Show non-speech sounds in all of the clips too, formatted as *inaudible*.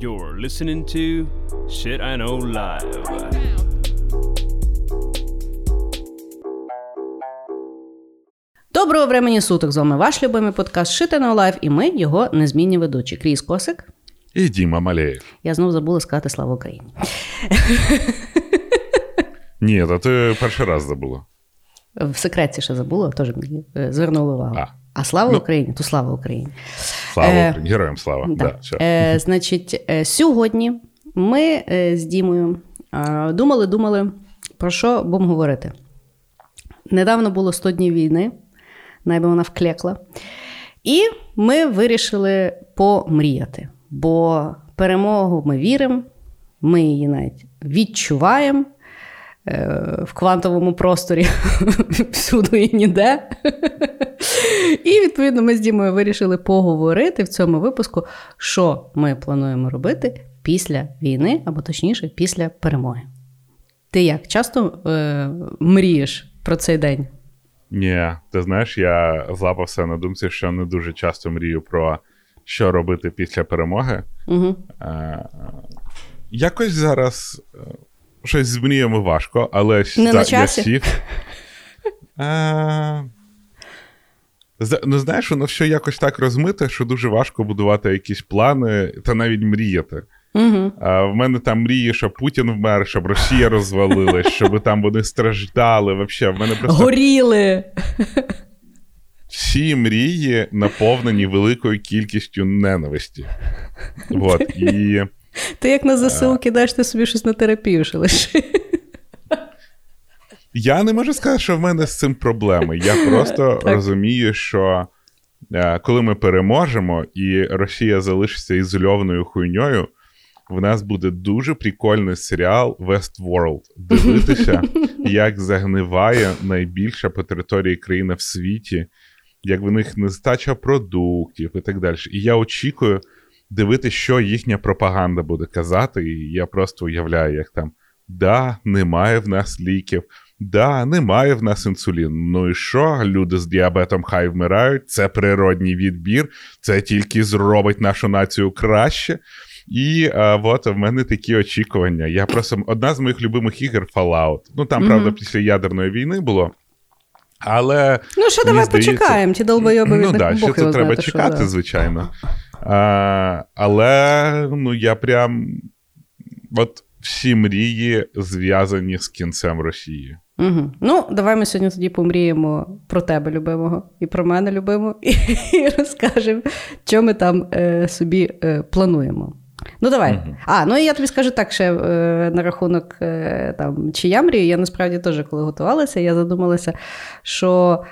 You're listening to Shit I Know Live. Доброго времени суток! З вами ваш любимий подкаст Shit I Know Live, і ми його незмінні ведучі. Кріс Косик. І Діма Малеєв. Я знову забула сказати слава Україні. Ні, то ти перший раз забула. В секреті ще забула, теж мені е, звернула увагу. А. А слава Ну. Україні, то слава Україні. Слава Е, Україні, героям слава. Да. Да, все. Е, значить, е, сьогодні ми е, з Дімою е, думали, думали, про що будемо говорити. Недавно було 100 днів війни, найби вона вклекла. І ми вирішили помріяти. Бо перемогу ми віримо, ми її навіть відчуваємо в квантовому просторі *laughs* всюди і ніде. І відповідно ми з Дімою вирішили поговорити в цьому випуску, що ми плануємо робити після війни, або точніше, після перемоги. Ти як часто е, мрієш про цей день? Ні, ти знаєш, я злапався на думці, що не дуже часто мрію про що робити після перемоги. Угу. Е, якось зараз е, щось з мріями важко, але Не за- на часі? я сів. За- ну, знаєш, воно все якось так розмите, що дуже важко будувати якісь плани та навіть мріяти. Угу. А в мене там мрії, щоб Путін вмер, щоб Росія розвалилась, *laughs* щоб там вони страждали. Вообще, в мене просто Горіли. всі мрії наповнені великою кількістю ненависті. *laughs* От, і Ти як на ЗСУ кидаєш ти собі щось на терапію ще лише. я не можу сказати, що в мене з цим проблеми. Я просто *laughs* Так. розумію, що е, коли ми переможемо і Росія залишиться ізольованою хуйньою. В нас буде дуже прикольний серіал Westworld. *laughs* Дивитися, як загниває найбільша по території країна в світі, як в них нестача продуктів і так далі. І я очікую дивитися, що їхня пропаганда буде казати. І я просто уявляю, як там да, немає в нас ліків, да, немає в нас інсуліну. Ну і що? Люди з діабетом хай вмирають, це природній відбір, це тільки зробить нашу націю краще. І а, от в мене такі очікування. Я просто одна з моїх любимих ігор Fallout. Ну там, Мгм. правда, після ядерної війни було. Але Ну що, давай здається- почекаємо, ті долбойоби від ну да, Бог тут треба знає, що, чекати, да. звичайно. А, але ну, я прям. От всі мрії зв'язані з кінцем Росії. Угу. Ну, давай ми сьогодні тоді помріємо про тебе, любимого, і про мене любимого, *laughs* і, і розкажемо, що ми там е, собі е, плануємо. Ну, давай. Мгм. А, ну і я тобі скажу так, ще е, на рахунок е, там, чи я мрію, я насправді теж, коли готувалася, я задумалася, що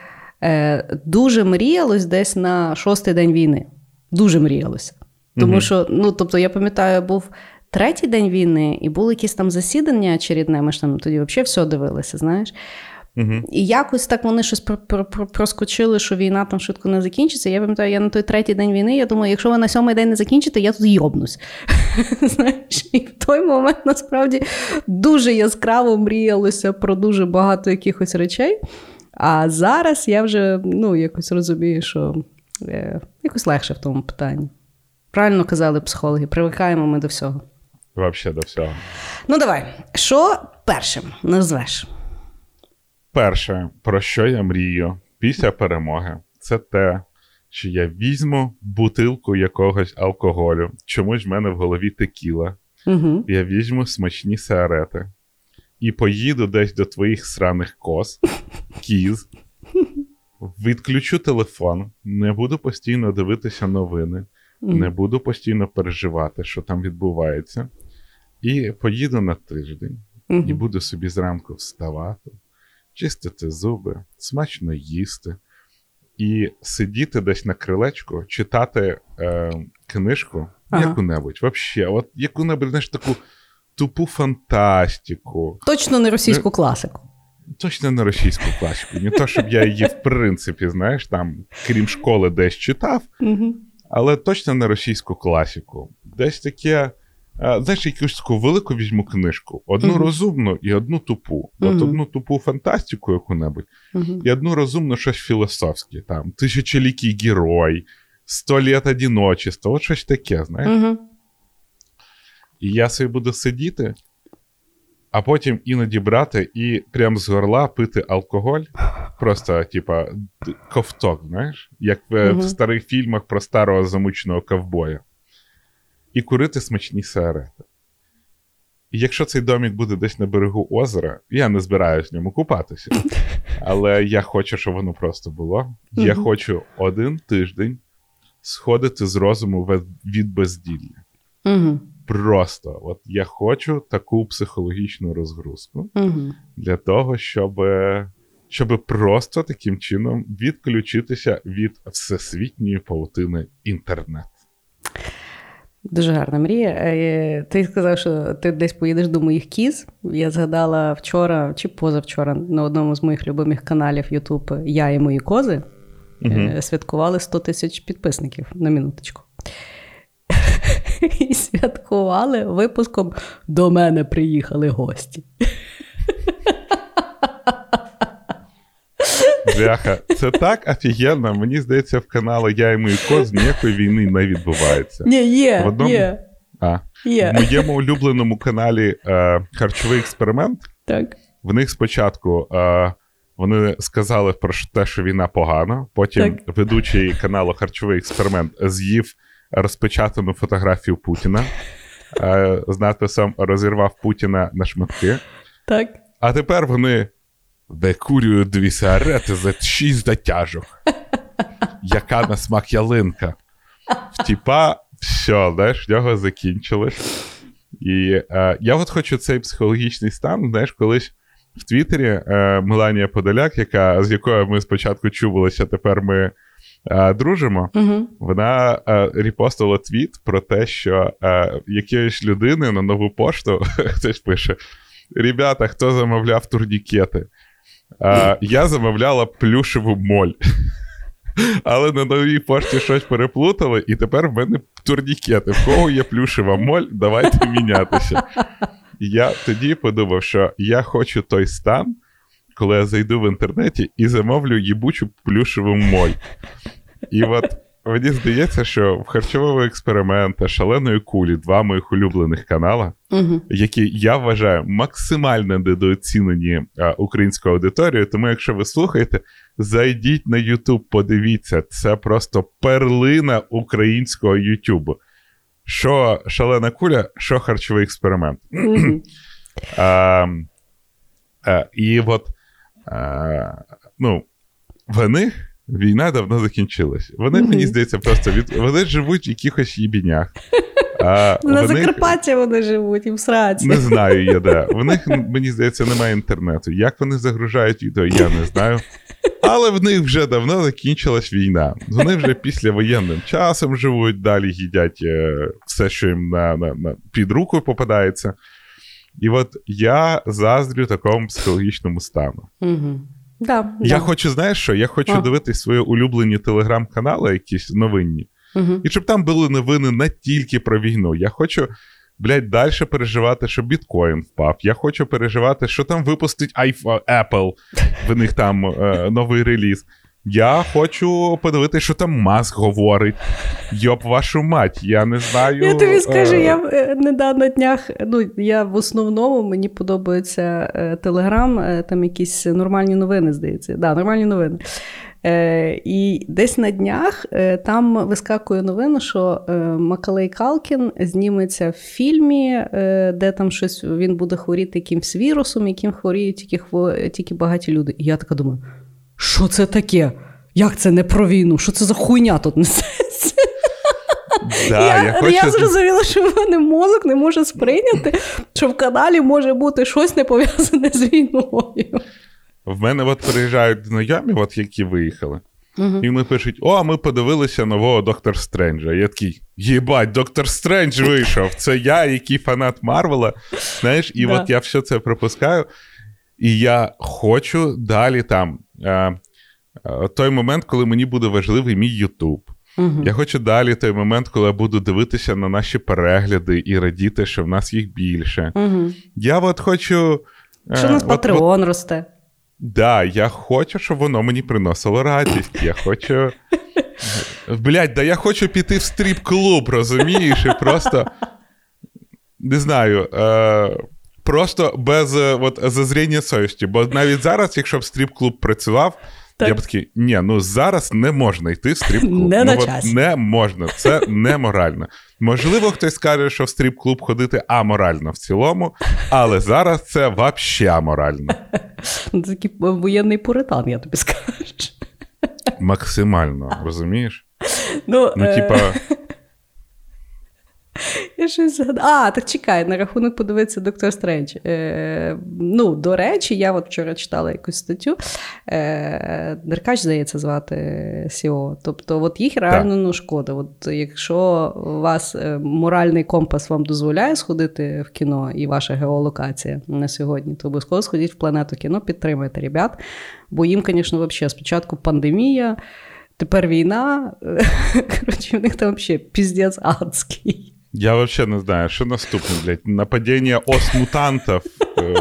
е, дуже мріялось десь на шостий день війни. Дуже мріялося. Тому Мгм. що, ну, тобто, я пам'ятаю, був третій день війни, і були якісь там засідання очередне, ми ж там тоді взагалі все дивилися, знаєш. Угу. І якось так вони щось про- про- про- проскочили, що війна там швидко не закінчиться. Я пам'ятаю, я на той третій день війни, я думаю, якщо ви на сьомий день не закінчите, я тут йобнусь. *laughs* Знаєш, і в той момент насправді дуже яскраво мріялося про дуже багато якихось речей. А зараз я вже ну, якось розумію, що якось легше в тому питанні. Правильно казали психологи, привикаємо ми до всього. Взагалі до всього. Ну, давай, що першим назвеш? Перше, про що я мрію після перемоги, це те, що я візьму бутилку якогось алкоголю. Чомусь в мене в голові текіла. Угу. Я візьму смачні сигарети і поїду десь до твоїх сраних коз, кіз, відключу телефон, не буду постійно дивитися новини, не буду постійно переживати, що там відбувається. І поїду на тиждень і буду собі зранку вставати, чистити зуби, смачно їсти, і сидіти десь на крилечку, читати е, книжку Ага. яку-небудь, вообще, от яку-небудь, знаєш, таку тупу фантастику. Точно не російську класику. Точно не російську класику. Не то, щоб я її, в принципі, знаєш, там, крім школи, десь читав, але точно не російську класику. Десь таке. е, Знаєш, якусь таку велику візьму книжку, одну Мгм. розумну і одну тупу. От одну тупу фантастику яку-небудь, Угу. і одну розумну щось філософське. Там тисячолікий герой, сто літ одиночества, от щось таке, знаєш. І я собі буду сидіти, а потім іноді брати і прям з горла пити алкоголь. Просто, типа, ковток, знаєш, як в, Мгм. в старих фільмах про старого замученого ковбоя. І курити смачні сигарети. І якщо цей домік буде десь на берегу озера, я не збираюсь в ньому купатися. Але я хочу, щоб воно просто було. Я хочу один тиждень сходити з розуму від безділля. Угу. Просто, от я хочу таку психологічну розгрузку Угу. для того, щоб, щоб просто таким чином відключитися від всесвітньої паутини інтернет. Дуже гарна мрія. Е, Ти сказав, що ти десь поїдеш до моїх кіз. Я згадала вчора чи позавчора на одному з моїх любимих каналів YouTube Я і мої кози е, святкували 100 тисяч підписників на минуточку. *laughs* І святкували випуском До мене приїхали гості. Бляха, це так офігенно. Мені здається, в каналі Я і мої коз ніякої війни не відбувається. Ні, є, В одному- є, А в моєму улюбленому каналі е, Харчовий експеримент. Так. В них спочатку е, вони сказали про те, що війна погана. Потім ведучий каналу Харчовий експеримент з'їв розпечатану фотографію Путіна е, з надписом Розірвав Путіна на шматки. Так. А тепер вони викурюють дві сигарети за шість затяжок. Яка на смак ялинка. Втіпа, все, знаєш, в нього закінчилось. І е, я от хочу цей психологічний стан, знаєш, колись в Твіттері е, Меланія Подоляк, яка, з якою ми спочатку чубилися, тепер ми дружимо. Угу. Вона е, репостила твіт про те, що е, якоїсь людини на нову пошту *laughs* хтось пише: Ребята, хто замовляв турнікети? Е, я замовляла плюшеву моль. *laughs* Але на новій пошті щось переплутали, і тепер в мене турнікети. В кого є плюшева моль, давайте мінятися. Я тоді подумав, що я хочу той стан, коли я зайду в інтернеті і замовлю їбучу плюшеву моль. І от мені здається, що в харчового експеримента шаленої кулі два моїх улюблених канала, Угу. які я вважаю максимально недооцінені українською аудиторією. Тому, якщо ви слухаєте, зайдіть на YouTube, подивіться, це просто перлина українського YouTube. Що шалена куля, що харчовий експеримент. А, а, і от а, ну, вони. Війна давно закінчилась. Вони, мені здається, просто від... вони живуть в якихось їбінях. А, *laughs* На в них- Закарпатті вони живуть і в сраці. Не знаю я де. В них, мені здається, немає інтернету. Як вони загружають відео, я не знаю. Але в них вже давно закінчилась війна. Вони вже післявоєнним часом живуть, далі їдять е, все, що їм на, на, на, під руку попадається. І от я заздрю такому психологічному стану. Угу. Да, Я да. хочу, знаєш що? Я хочу А. дивитись свої улюблені телеграм-канали, якісь новинні. Угу. І щоб там були новини не тільки про війну. Я хочу, блядь, далі переживати, що біткоін впав. Я хочу переживати, що там випустить iPhone, Apple, в них там е, новий реліз. Я хочу подивитися, що там Маск говорить. Йоп, вашу мать, я не знаю. Я тобі скажу, е, я е, недавно на днях, ну я в основному мені подобається е, Телеграм, там якісь нормальні новини, здається. Да, нормальні новини. Е, і десь на днях е, там вискакує новина, що е, Макалей Калкін зніметься в фільмі, е, де там щось він буде хворіти якимсь вірусом, яким хворіють тільки, хво- тільки багаті люди. І я така думаю, що це таке? Як це не про війну? Що це за хуйня тут несеться? Да, я, я, хочу... я зрозуміла, що в мене мозок не може сприйняти, що в каналі може бути щось не пов'язане з війною. В мене от приїжджають знайомі, от які виїхали. Угу. І вони пишуть: О, ми подивилися нового Доктор Стренджа. Я такий, їбать, Доктор Стрендж вийшов. Це я, який фанат Марвела. Знаєш, і Да. от я все це пропускаю. І я хочу далі там. Е, е, той момент, коли мені буде важливий мій Ютуб. Угу. Я хочу далі той момент, коли я буду дивитися на наші перегляди і радіти, що в нас їх більше. Угу. Я от хочу. е, Що у нас от- Патреон росте. Да, я хочу, щоб воно мені приносило радість. Я хочу. Блять, да я хочу піти в стріп-клуб, розумієш? І просто. не знаю. Е, Просто без е, от, зазріння совісті. Бо навіть зараз, якщо б стрип-клуб працював, Так. я б такий, ні, ну зараз не можна йти в стріп-клуб. Не ну, на от часі. не можна, це неморально. Можливо, хтось скаже, що в стріп-клуб ходити аморально в цілому, але зараз це взагалі аморально. *laughs* Ну, Це такий воєнний пуритан, я тобі скажу. Максимально, розумієш? Ну, Ну, е, типа, Я щось згадала. А, так чекай, на рахунок подивитися доктор Стрендж. Е, ну, до речі, я от вчора читала якусь статтю. Е, Деркач, здається, звати Сіо. Тобто, от їх реально ну, шкода. От якщо у вас е, моральний компас вам дозволяє сходити в кіно і ваша геолокація на сьогодні, то обов'язково сходіть в планету кіно, підтримайте ребят. Бо їм, звісно, взагалі спочатку пандемія. Тепер війна, *laughs* коротше, в них там взагалі піздець адський. Я вообще не знаю, що наступне, блядь. Нападіння ос-мутантів. Е,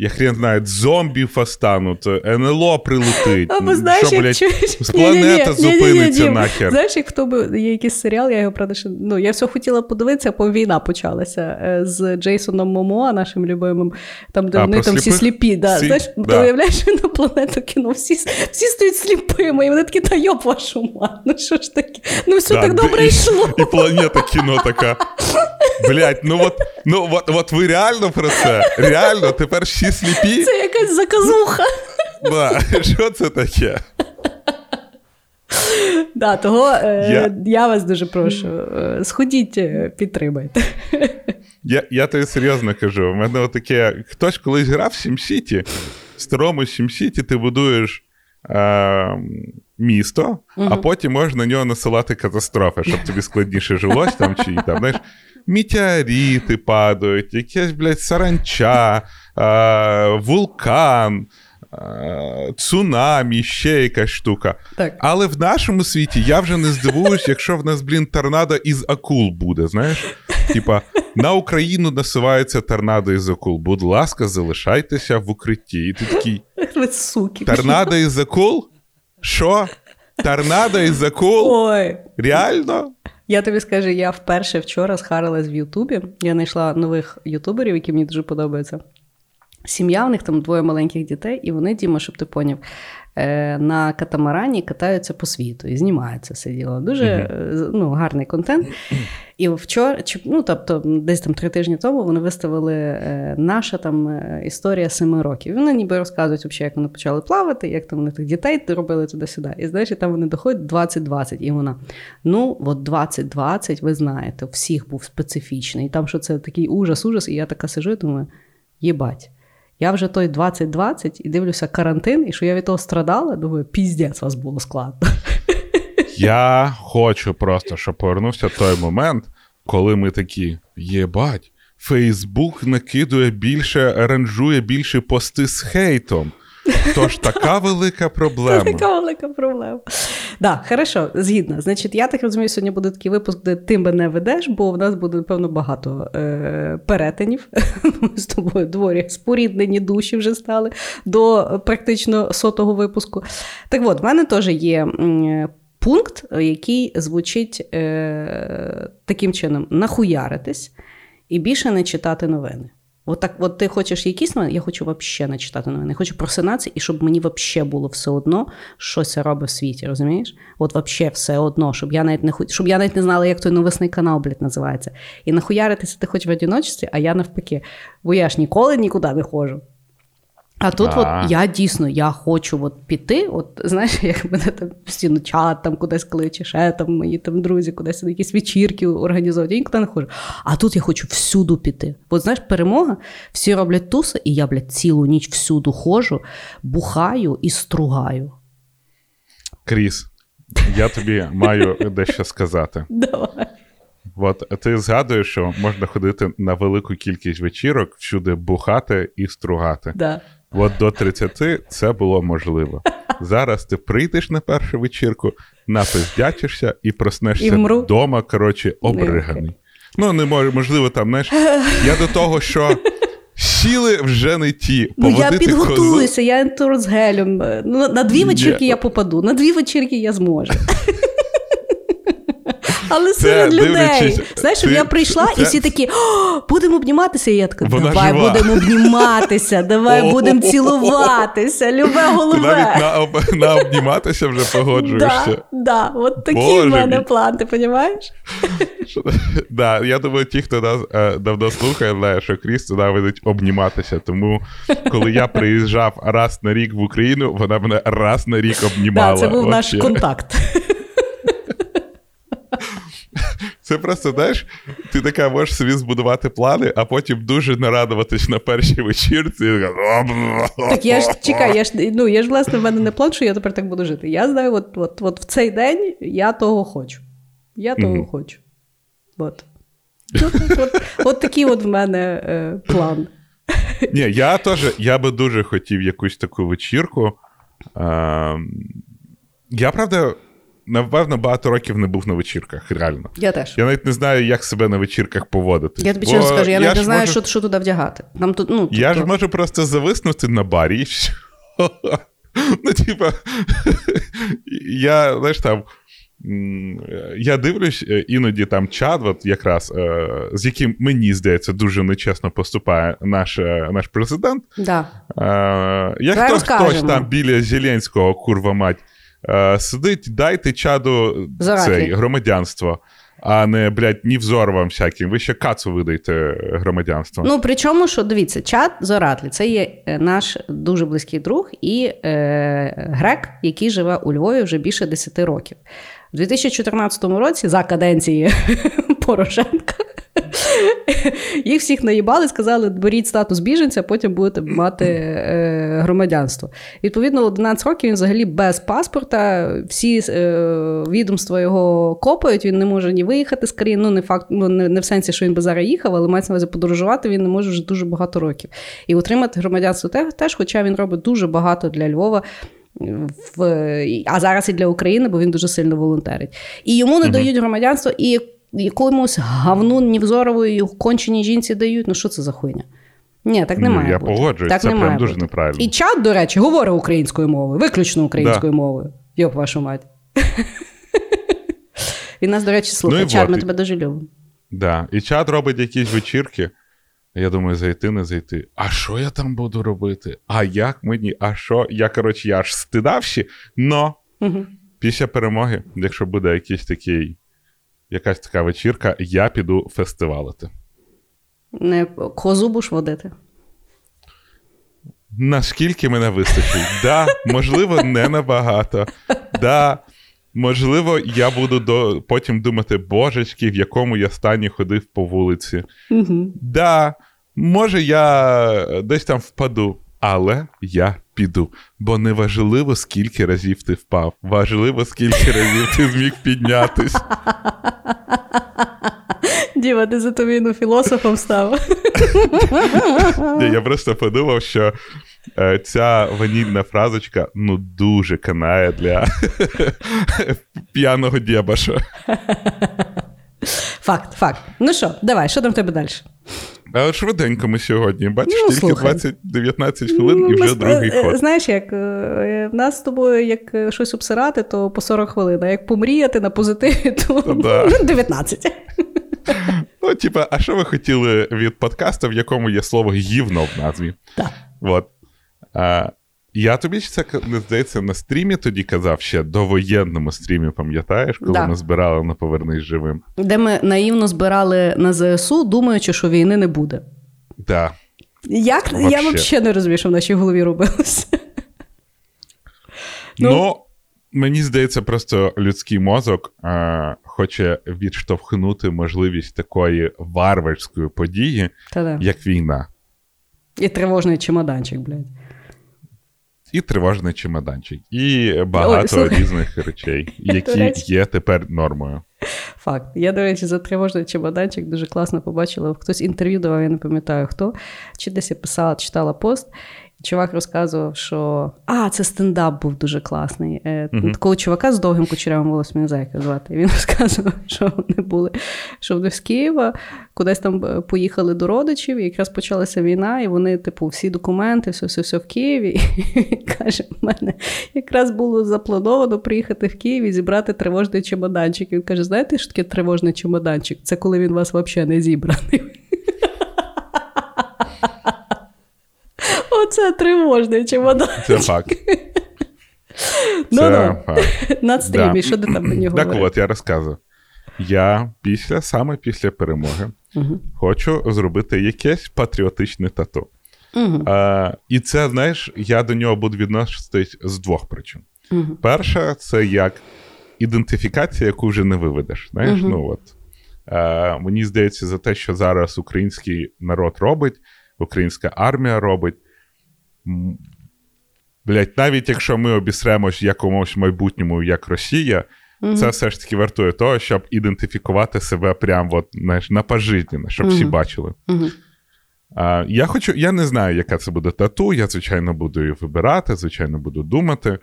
я хрен знає, зомбів остануть, НЛО прилетить. Або знаєш, що, блядь, чуєш? ні-ні-ні, зупиниться нахер. Знаєш, як хто би є якийсь серіал, я його правда ще ну я все хотіла подивитися, бо війна почалася е, з Джейсоном Момоа, нашим любимим, там де А, вони там всі сліпі. Да. Всі? Знаєш, Да. ти уявляєш, на планету кіно всі, всі стають сліпими, і вони такі, та йоп вашу мать, ну що ж таке? Ну все Да, так добре і- йшло. І планета кіно така. Блять, ну от, ну от, от ви реально про це? Реально, тепер всі сліпі? Це якась заказуха. Да. Що це таке? Да, того е, Я- я... вас дуже прошу, е, сходіть, е, підтримайте. Я, я тобі серйозно кажу, в мене отаке. Хтось колись грав в SimCity, в старому SimCity ти будуєш е, місто, а потім можеш на нього насилати катастрофи, щоб тобі складніше жилось там чи там, знаєш. Мітеоріти падають, якась, блядь, саранча, е, вулкан, цунамі, ще якась штука. Так. Але в нашому світі я вже не здивуюсь, якщо в нас, блін, торнадо із акул буде, знаєш? Типа, на Україну насувається торнадо із акул. Будь ласка, залишайтеся в укритті. І ти такий: суки. торнадо із акул? Що? Торнадо із акул? Ой. Реально? Я тобі скажу, я вперше вчора схарилась в Ютубі. Я знайшла нових ютуберів, які мені дуже подобаються. Сім'я, у них там двоє маленьких дітей, і вони, Діма, щоб ти поняв, е, на катамарані катаються по світу і знімаються це діло. Дуже е, ну, гарний контент. І вчора, ну, тобто, десь там три тижні тому вони виставили е, наша там історія семи років. І Вони ніби розказують, взагалі, як вони почали плавати, як там вони тих дітей робили туди-сюди. І знаєш, і там вони доходять 2020. І вона, ну, от 2020, ви знаєте, у всіх був специфічний. І там, що це такий ужас, ужас, і я така сижу і думаю, єбать. Я вже той 2020 і дивлюся карантин, і що я від того страдала, думаю, піздець вас було складно. Я хочу просто, щоб повернувся той момент, коли ми такі: єбать, Фейсбук накидує більше, аранжує більше пости з хейтом. Тож така велика проблема. Така велика проблема. Да, хорошо, згідно. Значить, я так розумію, сьогодні буде такий випуск, де ти мене ведеш, бо в нас буде, напевно, багато е- перетинів. *laughs* Ми з тобою дворі споріднені душі вже стали до практично сотого випуску. Так от, в мене теж є. Пункт, який звучить е, таким чином: нахуяритись і більше не читати новини. От так, от ти хочеш якісь новини, я хочу взагалі не читати новини. Я хочу просинатися, і щоб мені взагалі було все одно, що це робить в світі, розумієш? От взагалі все одно, щоб я навіть не хо- щоб я навіть не знала, як той новисний канал, блядь, називається. І нахуяритися ти хоч в одиночці, а я навпаки. Бо я ж ніколи нікуди не ходжу. А тут от я дійсно я хочу от піти. От знаєш, *laughs* як мене там постійно чат там кудись кличе, ще там мої там друзі, кудись на якісь вечірки організовують. Я нікуди не ходжу. А тут я хочу всюду піти. От знаєш, перемога, всі роблять туси, і я, блядь, цілу ніч всюду ходжу, бухаю і стругаю. Кріс, я тобі маю дещо сказати. *laughs* Давай. От ти згадуєш, що можна ходити на велику кількість вечірок, всюди бухати і стругати. Да. От до 30 це було можливо. Зараз ти прийдеш на першу вечірку, напиздячишся і проснешся І вдома, коротше, обриганий. Ну, не мож, можливо, там, знаєш, я до того, що сіли вже не ті. Ну я Поводити козу- підготуюся, я ентур з гелем. Ну, на дві вечірки Ні. я попаду, на дві вечірки я зможу. Але серед людей. Знаєш, я прийшла, і всі такі, будемо обніматися. І я така, давай будемо обніматися, давай будемо цілуватися, любе Ти голубе. навіть на, обніматися вже погоджуєшся. Да, от такий в мене план, ти розумієш? Да, я думаю, ті, хто нас е, давно слухає, знає, що Кріс ненавидить обніматися. Тому, коли я приїжджав раз на рік в Україну, вона мене раз на рік обнімала. Це був наш контакт. *laughs* Це просто, знаєш, ти така можеш собі збудувати плани, а потім дуже нарадуватись на першій вечірці. Так я ж чекай, я ж ну я ж власне в мене не план, що я тепер так буду жити. Я знаю, от, от, от в цей день я того хочу. Я того Мгм. хочу. От. От, от, от такий от в мене е, план. Ні, я теж я би дуже хотів якусь таку вечірку. Ем, я, правда, напевно, багато років не був на вечірках, реально. Я теж. Я навіть не знаю, як себе на вечірках поводити. Я тобі чесно скажу, я навіть не знаю, можу, що, що туди вдягати. Нам тут, ну, Я ж тобто- можу просто зависнути на барі і. *laughs* Ну, типа, *laughs* я, знаєш, там. Я дивлюсь е, іноді там чат, от якраз е, з яким мені здається дуже нечесно поступає наш, е, наш президент. Да. Як хтось, там біля Зеленського, курва мать, сидить, дайте чаду Зоратлі. цей, громадянство, а не, блядь, ні взор вам всяким. Ви ще кацу видаєте громадянство. Ну, причому, що дивіться, чат Зоратлі це є е, наш дуже близький друг і е, грек, який живе у Львові вже більше 10 років. У 2014 році, за каденції *laughs* Порошенка, *laughs* їх всіх наїбали, сказали, беріть статус біженця, потім будете мати е, громадянство. Відповідно, 11 років він взагалі без паспорта. Всі е, відомства його копають, він не може ні виїхати з країни. Ну, не факт, ну не, не в сенсі, що він би зараз їхав, але мається на увазі подорожувати він не може вже дуже багато років. І отримати громадянство те- теж, хоча він робить дуже багато для Львова. В, а зараз і для України, бо він дуже сильно волонтерить. І йому не дають громадянство, і якомусь говну Нівзорової конченій жінці дають. Ну що це за хуйня? Ні, так не Ну, має я погоджуюсь, так це прям дуже бути. неправильно. І чат, до речі, говорить українською мовою, виключно українською Да. мовою. Йоп, вашу мать. *laughs* Він нас, до речі, слухає. Ну чат, вот, ми і- тебе дуже любимо. Да. І чат робить якісь вечірки. Я думаю, зайти, не зайти. А що я там буду робити? А як мені? А що? Я, коротше, я аж стидавші, но Угу. після перемоги, якщо буде якийсь такий, якась така вечірка, я піду фестивалити. Не козу будеш водити. Наскільки мене вистачить? Да, можливо, не набагато. Да, можливо, я буду до... потім думати, божечки, в якому я стані ходив по вулиці. Угу. Да, може, я десь там впаду, але я піду. Бо не важливо, скільки разів ти впав. Важливо, скільки разів ти зміг піднятись. Діва, ти за тобі філософом став. Ні, я просто подумав, що е, ця ванільна фразочка ну дуже канає для *laughs* п'яного дєбаша. Факт, факт. Ну що, давай, що там в тебе далі? А швиденько ми сьогодні. Бачиш, Ну, тільки слухай. 20, 19 хвилин і Ну, вже ми- другий е, ход. Знаєш, як е, в нас з тобою, як е, щось обсирати, то по 40 хвилин, а як помріяти на позитиві, то *laughs* Ну, да. 19. *laughs* Ну, типа, а що ви хотіли від подкасту, в якому є слово гівно в назві? Так. От. А, я тобі це не здається на стрімі тоді казав ще довоєнному стрімі, пам'ятаєш, коли Да. ми збирали на Повернись живим. Де ми наївно збирали на ЗСУ, думаючи, що війни не буде. Да. Як я взагалі не розумію, що в нашій голові робилося. Ну. Ну, мені здається, просто людський мозок а, хоче відштовхнути можливість такої варварської події, Та-да. як війна. І тривожний чемоданчик, блядь. І тривожний чемоданчик, і багато Ой, різних речей, які є тепер нормою. Факт. Я, до речі, за тривожний чемоданчик дуже класно побачила. Хтось інтерв'ю давав, я не пам'ятаю хто. Чи десь я писала, читала пост. Чувак розказував, що а, це стендап був дуже класний. Uh-huh. Такого чувака з довгим кучерявим волоссям, не знаю, як його звати. Він *laughs* розказував, що вони були, що вони з Києва, кудись там е, поїхали до родичів, і якраз почалася війна, і вони, типу, всі документи, все все, все в Києві. *laughs* І каже, в мене якраз було заплановано приїхати в Київ і зібрати тривожний чемоданчик. Він каже: знаєте, що таке тривожний чемоданчик? Це коли він вас взагалі не зібраний. Оце тривожний чемоданчик. Це факт. *laughs* Ну, Це ну. факт. *laughs* На стрімі, Да. що ти там мені Так говориш? от, я розказую. Я після, саме після перемоги, Угу. хочу зробити якесь патріотичне тату. Угу. А, і це, знаєш, я до нього буду відноситись з двох причин. Угу. Перша, це як ідентифікація, яку вже не виведеш. Знаєш, ну от. Е, мені здається, за те, що зараз український народ робить, українська армія робить. Блять, навіть якщо ми обісремось в якомусь майбутньому, як Росія, це все ж таки вартує того, щоб ідентифікувати себе прямо от, знаєш, на пожизненно, щоб всі Мгм. бачили. Угу. А, я хочу, я не знаю, яка це буде тату. Я, звичайно, буду її вибирати, звичайно, буду думати.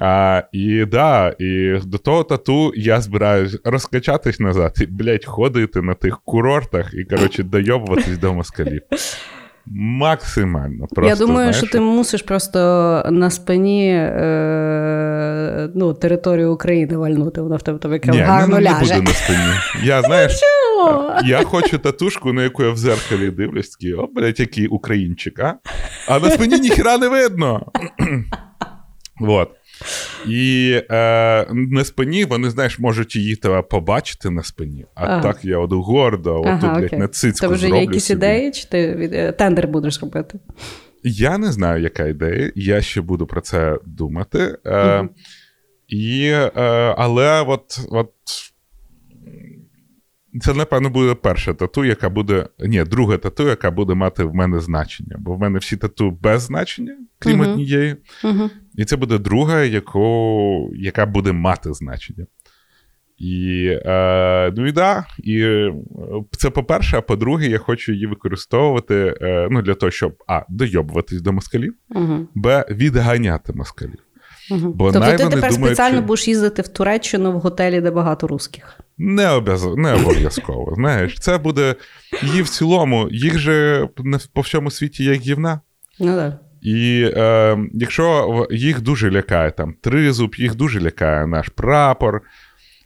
А, і да, і до того тату я збираюсь розкачатись назад і, блядь, ходити на тих курортах і, коротше, дойобуватись до москалів. Максимально. Просто, Я думаю, знаєш, що ти мусиш просто на спині е, ну, територію України вальнути. Воно в тебе там Ні, гарно не, не буду на спині. Я, знаєш, О! я хочу татушку, на яку я в зеркалі дивлюсь, такий, о, блядь, який українчик, а? А на спині ніхіра не видно. *clears throat* Вот. І е, на спині вони, знаєш, можуть її тебе побачити на спині. А Ага. так я от гордо, от Ага, тут, блядь, на цицьку Тебе вже є зроблю якісь собі. ідеї, чи ти е, тендер будеш робити? Я не знаю, яка ідея. Я ще буду про це думати. Е, угу. і, е, але от, от це, напевно, буде перша тату, яка буде. Ні, друга тату, яка буде мати в мене значення. Бо в мене всі тату без значення, крім Мгм. однієї. Угу. І це буде друга, яку, яка буде мати значення. І, е, ну і да, і е, це по-перше, а по-друге, я хочу її використовувати е, ну, для того, щоб а, дойобуватись до москалів, Угу. б, відганяти москалів. Угу. Бо тобто ти тепер думають, спеціально що- будеш їздити в Туреччину в готелі, де багато русських. Не, обяз... не обов'язково. Знаєш, це буде її в цілому, їх же по всьому світі як гівна. Ну так. І е, якщо їх дуже лякає там тризуб, їх дуже лякає наш прапор.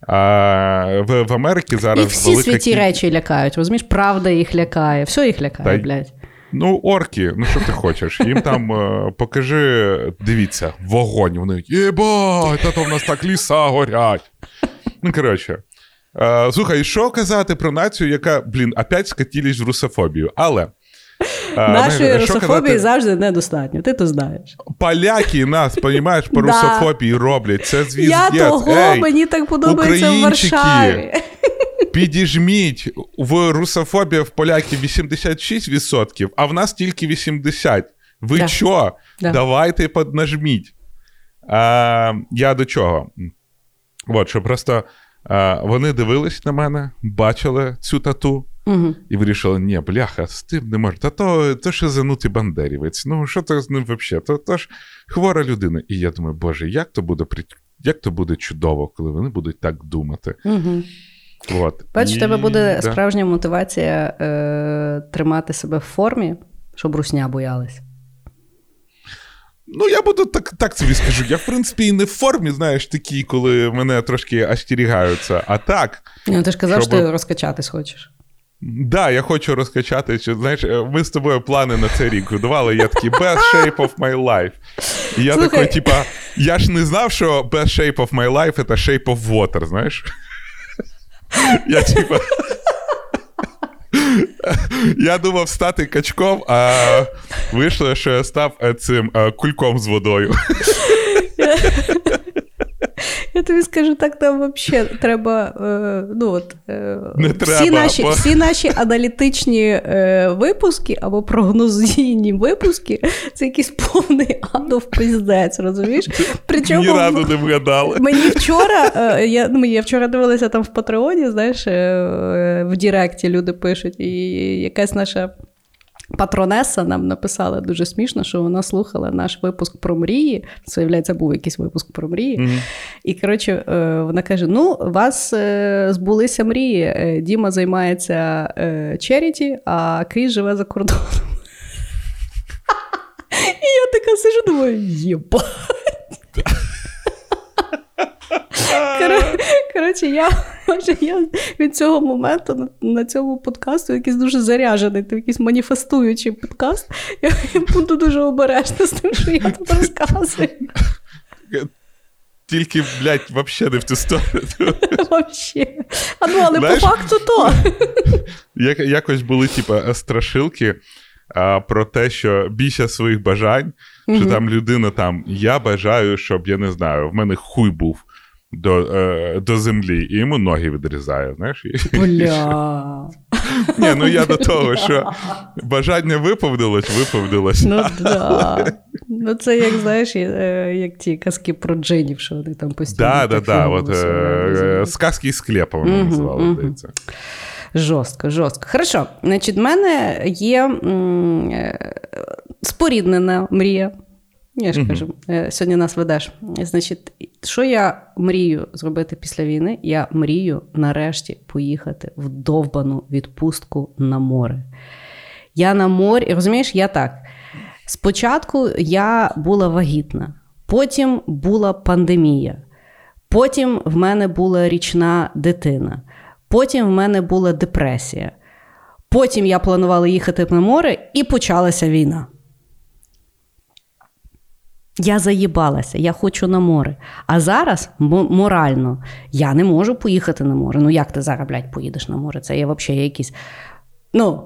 А в, в Америці зараз Їх всі велика святі кіль- речі лякають, розумієш, правда їх лякає, все їх лякає, Та блядь. Ну, орки, ну що ти хочеш? Їм там е, покажи, дивіться, вогонь. Вони єбать, та то в нас так ліса горять. Ну, коротше. Е, слухай, що казати про націю, яка, блін, опять скатились в русофобію. Але. е, Нашої знаєш, що русофобії казати? завжди недостатньо, ти то знаєш. Поляки нас, понімаєш, по *laughs* русофобії роблять. Це звіздець. Я того, Ей, мені так подобається в українчики. Варшаві. Підіжміть в русофобія в поляків 86%, а в нас тільки 80%. Ви Да. що? Да. Давайте поднажміть. А, я до чого? От, що просто а, вони дивились на мене, бачили цю тату Угу. і вирішили: ні, бляха, з тим не можна. Та то, то ще занутий бандерівець. Ну, що то з ним взагалі? То, то ж хвора людина. І я думаю, боже, як то буде як то буде чудово, коли вони будуть так думати. Угу. От. Бачиш, в тебе буде да. справжня мотивація е, тримати себе в формі, щоб русня боялась. Ну, я буду так, так собі скажу. Я, в принципі, і не в формі, знаєш, такий, коли мене трошки остерігаються. А так, Ну, ти ж казав, Щоб- що ти розкачатись хочеш. да, я хочу розкачати. Що, знаєш, е, ми з тобою плани на цей рік годували. Я такий best shape of my life. І я Слухай. такий, типа, я ж не знав, що best shape of my life це shape of water, знаєш. Я типа. Я думав стати качком, а вийшло, що я став е, цим е, кульком з водою. Я тобі скажу, так нам взагалі треба. Е, ну, от, е, Не всі, треба, наші, бо- всі наші аналітичні е, випуски або прогнозійні випуски це якийсь повний адов пиздець, розумієш? Причому Ні разу не вгадали. Мені вчора, я, ну, я вчора дивилася там в Патреоні, знаєш, в Діректі люди пишуть, і якась наша Патронеса нам написала дуже смішно, що вона слухала наш випуск про мрії. Це, виявляється, був якийсь випуск про мрії. Мгм. І коротше, е, вона каже: Ну, у вас е, збулися мрії. Е, Діма займається черіті, а Кріс живе за кордоном. *laughs* І я така сижу, думаю, єба. Коро- Коротше, я, може, я від цього моменту на, на цьому подкасту якийсь дуже заряджений, то якийсь маніфестуючий подкаст. Я, я буду дуже обережна з тим, що я тут розказую. Тільки, блядь, вообще не в ту сторону. Вообще. А ну, але Знаєш- по факту то. Як, якось були, типа, страшилки а, про те, що більше своїх бажань, що там людина там, я бажаю, щоб, я не знаю, в мене хуй був до, е, до землі, і йому ноги відрізає, знаєш? Бля. *laughs* Ні, ну я до того, що бажання виповнилось, виповнилось. Ну да. Ну, це як знаєш, е, як ті казки про джинів, що вони там постійно. Так фігуру е, сказки із склепа вони називали, здається. Жорстко, жорстко. Хорошо. Значить, в мене є м, е, споріднена мрія. Я ж кажу, е, сьогодні нас ведеш. Значить, що я мрію зробити після війни? Я мрію нарешті поїхати в довбану відпустку на море. Я на морі, розумієш, я так. Спочатку я була вагітна, потім була пандемія, потім в мене була річна дитина, потім в мене була депресія. Потім я планувала їхати на море, і почалася війна. Я заїбалася, я хочу на море. А зараз морально я не можу поїхати на море. Ну як ти зараз, блядь, поїдеш на море? Це є взагалі якісь. Ну,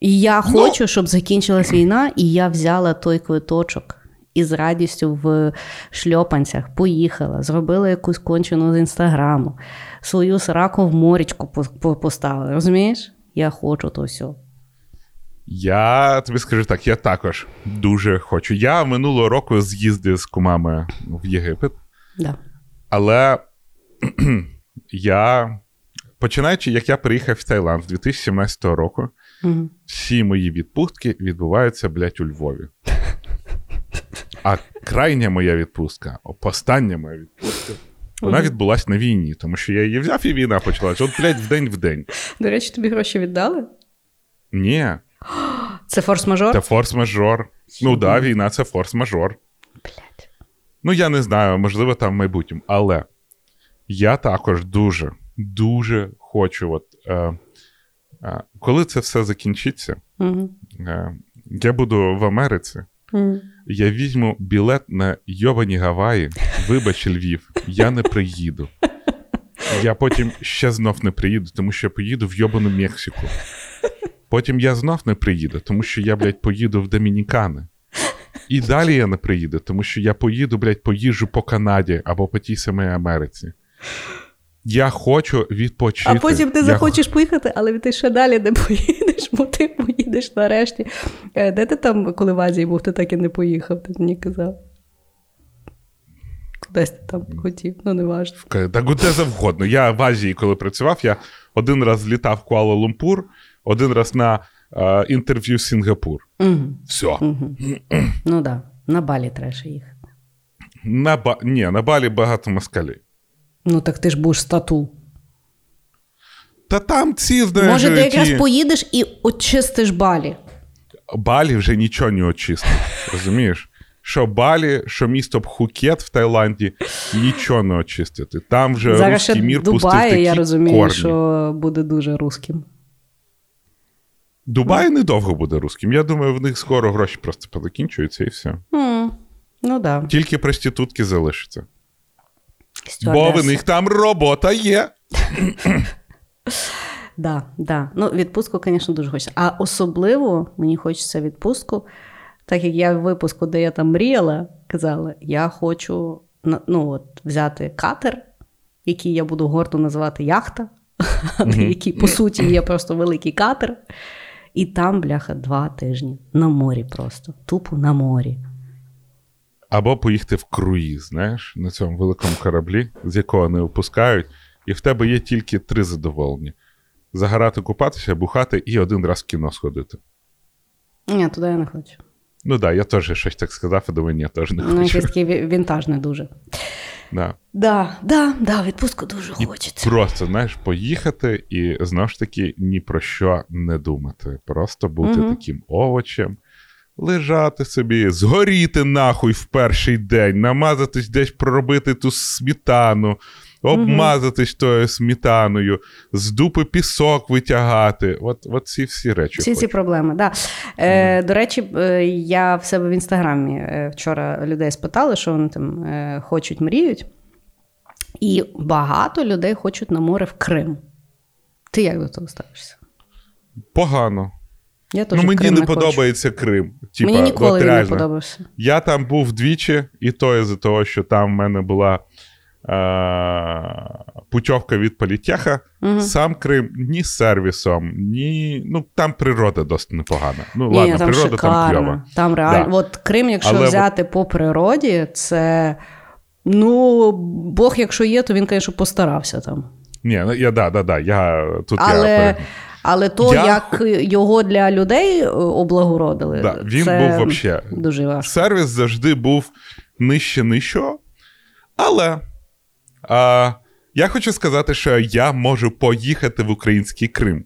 і я хочу, щоб закінчилась війна, і я взяла той квиточок і з радістю в шльопанцях поїхала, зробила якусь кончену з інстаграму, свою сраку в морічку по- по- поставила. Розумієш? Я хочу то все. Я тобі скажу так, я також дуже хочу. Я минулого року з'їздив з кумами в Єгипет, Да. але *clears throat* я, починаючи, як я приїхав в Таїланд з 2017 року, Угу. всі мої відпустки відбуваються, блядь, у Львові. А крайня моя відпустка, остання моя відпустка, вона Мгм. відбулась на війні, тому що я її взяв і війна почалась. От, блядь, в день в день. До речі, тобі гроші віддали? Ні, Це форс-мажор? це форс-мажор. Ну да, війна це форс-мажор. Блядь. Ну, я не знаю, можливо, там в майбутньому. Але я також дуже, дуже хочу, от, е, е, коли це все закінчиться, Угу. е, я буду в Америці. Угу. Я візьму білет на йобані Гаваї, вибач, Львів, я не приїду. Я потім ще знов не приїду, тому що я поїду в йобану Мексику. Потім я знов не приїду, тому що я, блядь, поїду в Домінікани. І далі я не приїду, тому що я поїду, блядь, поїжджу по Канаді або по тій самій Америці. Я хочу відпочити. А потім ти Я захочеш поїхати, але ти ще далі не *laughs* поїдеш, бо ти поїдеш нарешті. Е, Де ти там, коли в Азії був, ти так і не поїхав, ти мені казав. Кудись ти там хотів, ну не. Каже, Так де завгодно. Я в Азії, коли працював, я один раз злітав в Куала-Лумпур, один раз на е, інтерв'ю Сінгапур. Угу. Все. Угу. Ну так, да. на балі треба ще їхати. На ба... Ні, на Балі багато москалів. Ну так ти ж будеш стату. Та там ці, знаєш, Може, ти ті... якраз поїдеш і очистиш балі. Балі вже нічого не очистить. Розумієш? Що Балі, що місто Пхукет в Таїланді, нічого не очистити. Там вже Зараз русський мір пустив такі я розумію, корні. що буде дуже русським. Дубай недовго буде русським. Я думаю, в них скоро гроші просто закінчуються і все. М, Ну так. Тільки проститутки залишаться. Да. Бо в них там робота є. Да, да. Ну, відпустку, звісно, дуже хочеться. А особливо мені хочеться відпустку, так як я в випуску, де я там мріяла, казала, я хочу ну, от, взяти катер, який я буду гордо називати яхта, *laughs* який, по суті, є просто великий катер. І там, бляха, два тижні на морі просто. Тупо на морі. Або поїхати в круїз, знаєш, на цьому великому кораблі, з якого не випускають, і в тебе є тільки три задоволення: загорати, купатися, бухати і один раз в кіно сходити. Ні, туди я не хочу. Ну так, да, я теж щось так сказав, і думаю, ні, теж не Ну, хочу. якийсь такий ві- вінтаж не дуже. Да. Да, да, да, відпустку дуже І хочеться. Просто, знаєш, поїхати і знову ж таки ні про що не думати. Просто бути угу. таким овочем, лежати собі, згоріти нахуй в перший день, намазатись десь проробити ту сметану, обмазатись тою сметаною, з дупи пісок витягати. От, от ці всі речі. Всі ці проблеми, да. Е, До речі, е, я в себе в інстаграмі е, вчора людей спитали, що вони там е, хочуть, мріють. І багато людей хочуть на море в Крим. Ти як до того ставишся? Погано. Я Ну, мені Крим не, не хочу. подобається Крим. Типа, Мені ніколи от він не подобався. Я там був двічі, і то із-за того, що там в мене була е- путівка від політеха. Мгм. Сам Крим ні з сервісом, ні. Ну, там природа досить непогана. Ну, Ні, ладно, там природа там кльова. Там реально. Да. От Крим, якщо Але взяти по природі, це. Ну, Бог, якщо є, то він, звісно, постарався там. Ні, ну я да, да, да. Я тут Але, пере- але то, Я як його для людей е, облагородили, Да, він це був вообще- дуже важко. сервіс завжди був нижче нижчого. Але а, я хочу сказати, що я можу поїхати в український Крим.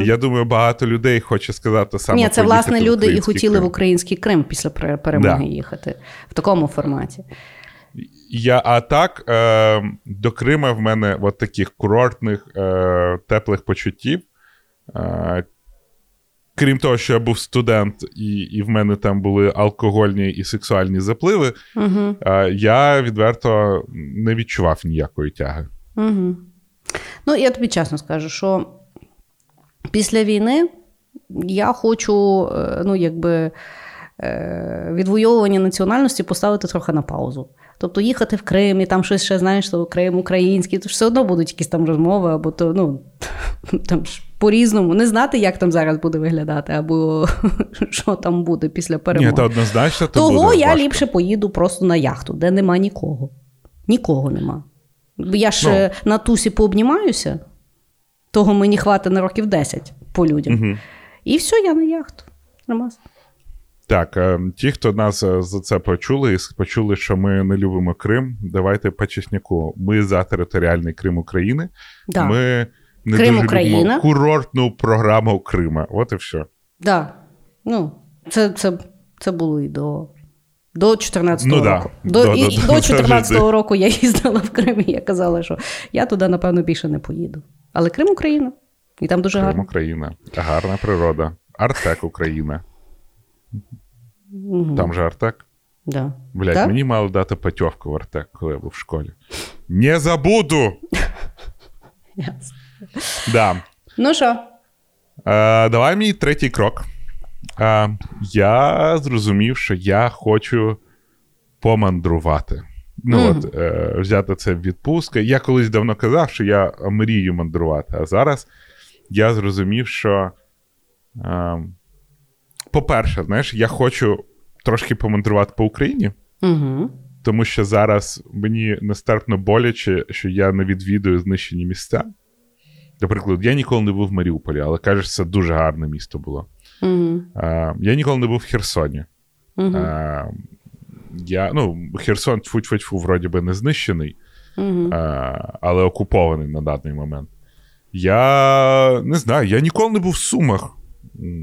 І я думаю, багато людей хоче сказати саме. Ні, це власне люди і хотіли Крим. в український Крим після перемоги Да. їхати в такому форматі. Я, а так, е, до Крима в мене от таких курортних, е, теплих почуттів. Е, крім того, що я був студент, і, і в мене там були алкогольні і сексуальні запливи, Угу, я відверто не відчував ніякої тяги. угу. Ну, я тобі чесно скажу, що після війни я хочу, е, ну, якби. Е, Відвоювання національності поставити трохи на паузу. Тобто їхати в Крим і там щось ще знаєш, що Крим український, то ж все одно будуть якісь там розмови, або то ну *laughs* там ж по-різному. Не знати, як там зараз буде виглядати, або *laughs* що там буде після перемоги. Ні, то однозначно то Того буде я важко. ліпше поїду просто на яхту, де нема нікого. Нікого нема. Я ж Ну. е, на тусі пообнімаюся, того мені хватить на років 10 по людям. Мгм. І все, я на яхту. Нормас. Так, е, ті, хто нас е, за це почули, і почули, що ми не любимо Крим, давайте по чесняку. Ми за територіальний Крим України. Да. Ми не Крим дуже Україна. любимо курортну програму Крима. От і все. Да. Ну, це, це, це було і до. До 14-го Ну да. року. До, До- і, до- і до- до 14-го року я їздила в Крим, і я казала, що я туди, напевно, більше не поїду. Але Крим Україна. І там дуже Крим гарно. Україна. Гарна природа. Артек Україна. Мгм. Там же Артек. Да. Блять, Так? мені мали дати путівку в Артек, коли я був в школі. Не забуду! *laughs* Ясно. Да. Ну що? Е, давай мій третій крок. Е, я зрозумів, що я хочу помандрувати. Ну, Мгм. от, е, взяти це в відпустки. Я колись давно казав, що я мрію мандрувати, а зараз я зрозумів, що, е, по-перше, знаєш, я хочу трошки помандрувати по Україні. Угу. Тому що зараз мені нестерпно боляче, що я не відвідую знищені місця. Наприклад, я ніколи не був в Маріуполі, але кажуть, це дуже гарне місто було. Угу. А, я ніколи не був в Херсоні. Угу. А, я, ну, Херсон, тьфу-тьфу-тьфу, вроді би не знищений, Угу. а, але окупований на даний момент. Я не знаю, я ніколи не був в Сумах,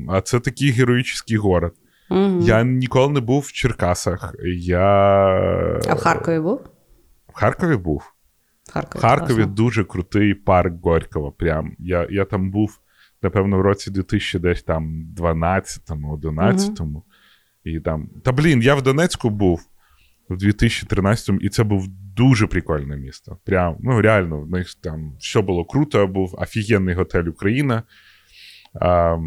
а це такий героїчний город. Угу. Я ніколи не був в Черкасах. Я А в Харкові був? В Харкові був. В Харкові. Харкові класно. дуже крутий парк Горького. Прям. Я, я там був, напевно, в році 2000 десь там 12-му, 11-му. І там. Та блін, я в Донецьку був в 2013-му, і це був дуже прикольне місто. Прям, ну реально, в них там все було круто, був офігенний готель Україна. А,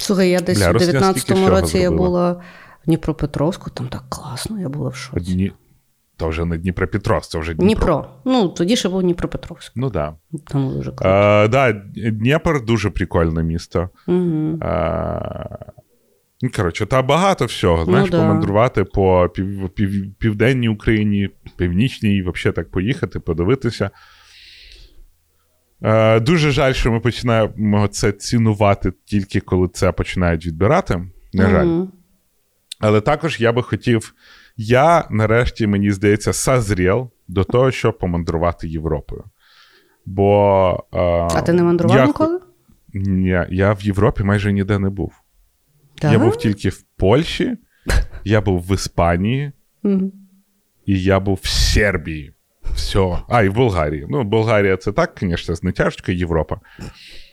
Слухай, я десь Бля, у 19-му році я була в Дніпропетровську, там так класно, я була в шоці. Дні... То вже не Дніпропетровськ, це вже Дніпро. Дніпро. Ну, тоді ще був Дніпропетровськ. Ну. Да. Там дуже круто. А, да, Дніпр дуже прикольне місто. Угу. А, ну, коротше, та багато всього. Знаєш, да. помандрувати по пів, пів, південній Україні, північній, взагалі так поїхати, подивитися. Е, дуже жаль, що ми починаємо це цінувати тільки коли це починають відбирати. На жаль. Мгм. Але також я би хотів. Я нарешті, мені здається, созрів до того, щоб помандрувати Європою. Бо. А, А ти не мандрував я, ніколи? Ні, я в Європі майже ніде не був. Я був тільки в Польщі, я був в Іспанії, Мгм. і я був в Сербії. Все. А, і в Болгарії. Ну, Болгарія це так, звісно, з натяжка Європа.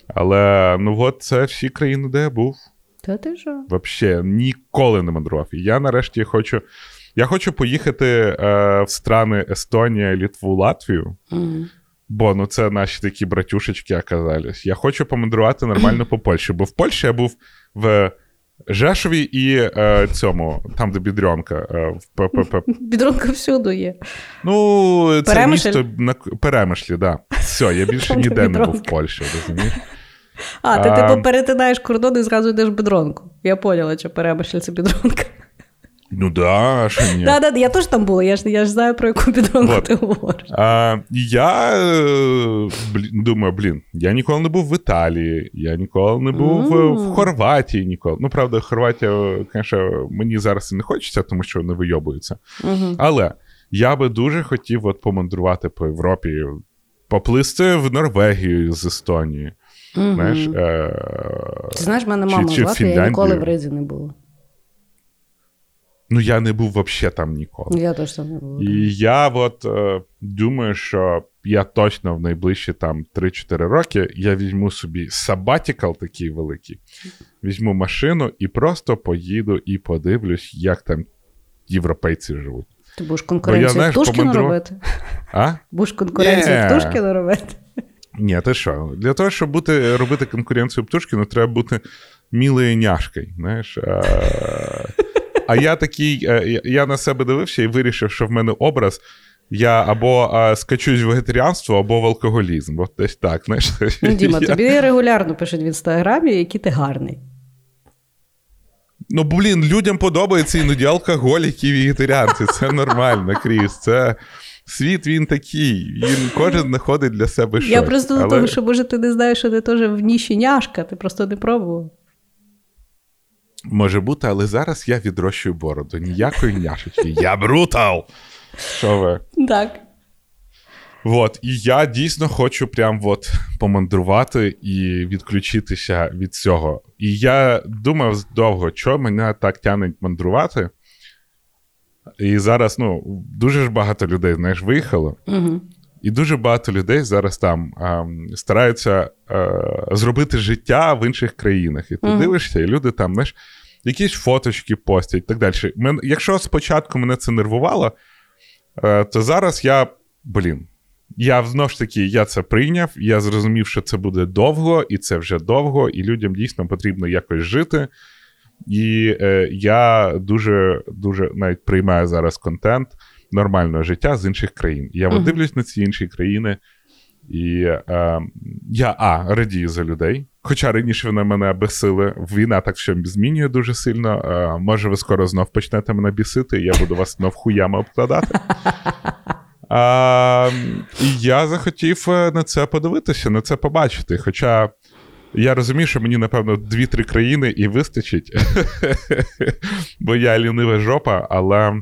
Але ну от це всі країни, де я був. Та ти що? Вообще ніколи не мандрував. І я нарешті хочу. Я хочу поїхати е, в страни Естонія, Літву, Латвію. Мгм. Бо ну це наші такі братюшечки оказались. Я хочу помандрувати нормально по Польщі, бо в Польщі я був в Жешові і е, цьому, там, де Бідрьонка, е, в *laughs* Бідронка всюди є. Ну, це Перемишль? місто на Перемишлі, да. Все, я більше ніде не був в Польщі, розумієш? А, ти типу перетинаєш кордон і зразу йдеш в бідронку. Я поняла, що перемишль це бідронка. Ну да, а що ні. Да, да, я теж там була, я ж, я ж знаю, про яку бідронку Вот. ти говориш. А, я е, блін, думаю, блін, я ніколи не був в Італії, я ніколи не був е, в Мм. Хорватії. Ніколи. Ну, правда, Хорватія, звісно, мені зараз і не хочеться, тому що вони вийобуються. Угу. Але я би дуже хотів от помандрувати по Європі, поплисти в Норвегію з Естонії. Знаєш, е... Ти знаєш, в мене мама чи в з Латвії, я ніколи в Ризі не була. Ну я не був взагалі там ніколи. Я теж там не була. І я от е, думаю, що я точно в найближчі там 3-4 роки я візьму собі сабатікал такий великий, візьму машину і просто поїду і подивлюсь, як там європейці живуть. Ти будеш конкуренцію знаєш, Птушкіну помандру- робити? А? Будеш конкуренцію Ні. Птушкіну робити? Ні, ти що? Для того, щоб бути, робити конкуренцію Птушкіну, треба бути мілою няшкою. Знаєш? А, а я такий, е, я- на себе дивився і вирішив, що в мене образ. Я або а, скачусь в вегетаріанство, або в алкоголізм. От десь так. Знаєш? Ну, Діма, *laughs* Я- тобі регулярно пишуть в інстаграмі, який ти гарний. Ну, блін, людям подобається іноді алкоголіки і вегетаріанці. Це нормально, Кріс. Це світ він такий. Він кожен знаходить для себе щось. Я просто до Але- того, що може ти не знаєш, що ти теж в ніші няшка, ти просто не пробував. Може бути, але зараз я відрощую бороду. Ніякої няшечки. Я брутал! Що ви? Так. От, і я дійсно хочу прям от помандрувати і відключитися від цього. І я думав довго, що мене так тягне мандрувати. І зараз, ну, дуже ж багато людей, знаєш, виїхало. Угу. І дуже багато людей зараз там ем, стараються е, зробити життя в інших країнах. І ти Мгм. дивишся, і люди там, знаєш, якісь фоточки постять і так далі. Мен, якщо спочатку мене це нервувало, е, то зараз я, блін, я знову ж таки я це прийняв, я зрозумів, що це буде довго, і це вже довго, і людям дійсно потрібно якось жити. І е, я дуже дуже навіть приймаю зараз контент нормального життя з інших країн. Я от дивлюсь на ці інші країни, і е, я а, радію за людей. Хоча раніше вони мене бесили. Війна так що змінює дуже сильно. Е, може, ви скоро знов почнете мене бісити, і я буду вас знов хуями обкладати. А, *laughs* і я захотів е, на це подивитися, на це побачити. Хоча я розумію, що мені, напевно, дві-три країни і вистачить, *laughs* бо я лінива жопа, але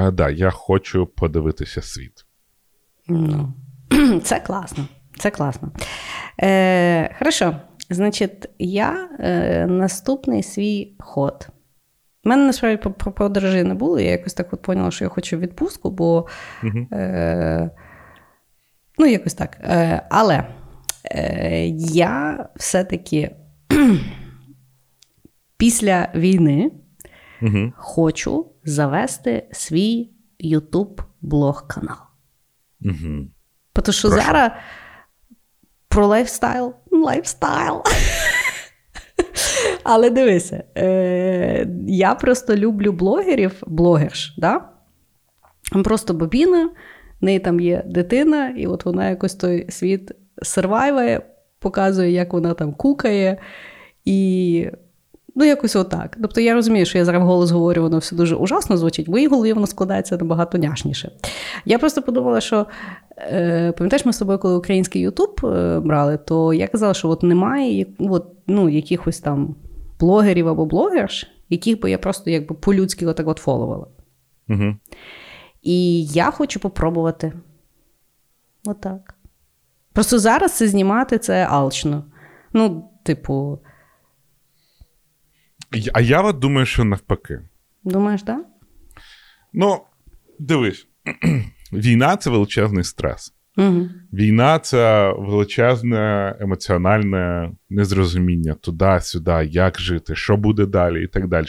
е, да, я хочу подивитися світ. Ну, *clears throat* це класно. Це класно. Е, хорошо. Значить, я е, наступний свій ход. У мене насправді про- про подорожі не було. Я якось так от поняла, що я хочу відпустку, бо Мгм. е, ну, якось так. Е, але е, я все-таки *clears throat* після війни Угу. хочу завести свій YouTube блог канал. Угу. Тому що Прошу. зараз про lifestyle. Lifestyle. *laughs* Але дивися, е, я просто люблю блогерів, блогерш, да? Просто бобіна, в неї там є дитина, і от вона якось той світ сервайває, показує, як вона там кукає. І ну, якось отак. Тобто я розумію, що я зараз голос говорю, воно все дуже ужасно звучить, в моїй голові воно складається набагато няшніше. Я просто подумала, що е, пам'ятаєш, ми з тобою, коли український Ютуб е, брали, то я казала, що от немає от, ну, якихось там блогерів або блогерш, яких би я просто якби по-людськи отак от фоловала. Угу. І я хочу попробувати. Отак. Просто зараз це знімати це алчно. Ну, типу, А я от думаю, що навпаки. думаєш, так? Да? Ну, дивись, *clears throat* війна це величезний стрес. Угу. Війна це величезне емоціональне незрозуміння туди-сюди, як жити, що буде далі, і так далі.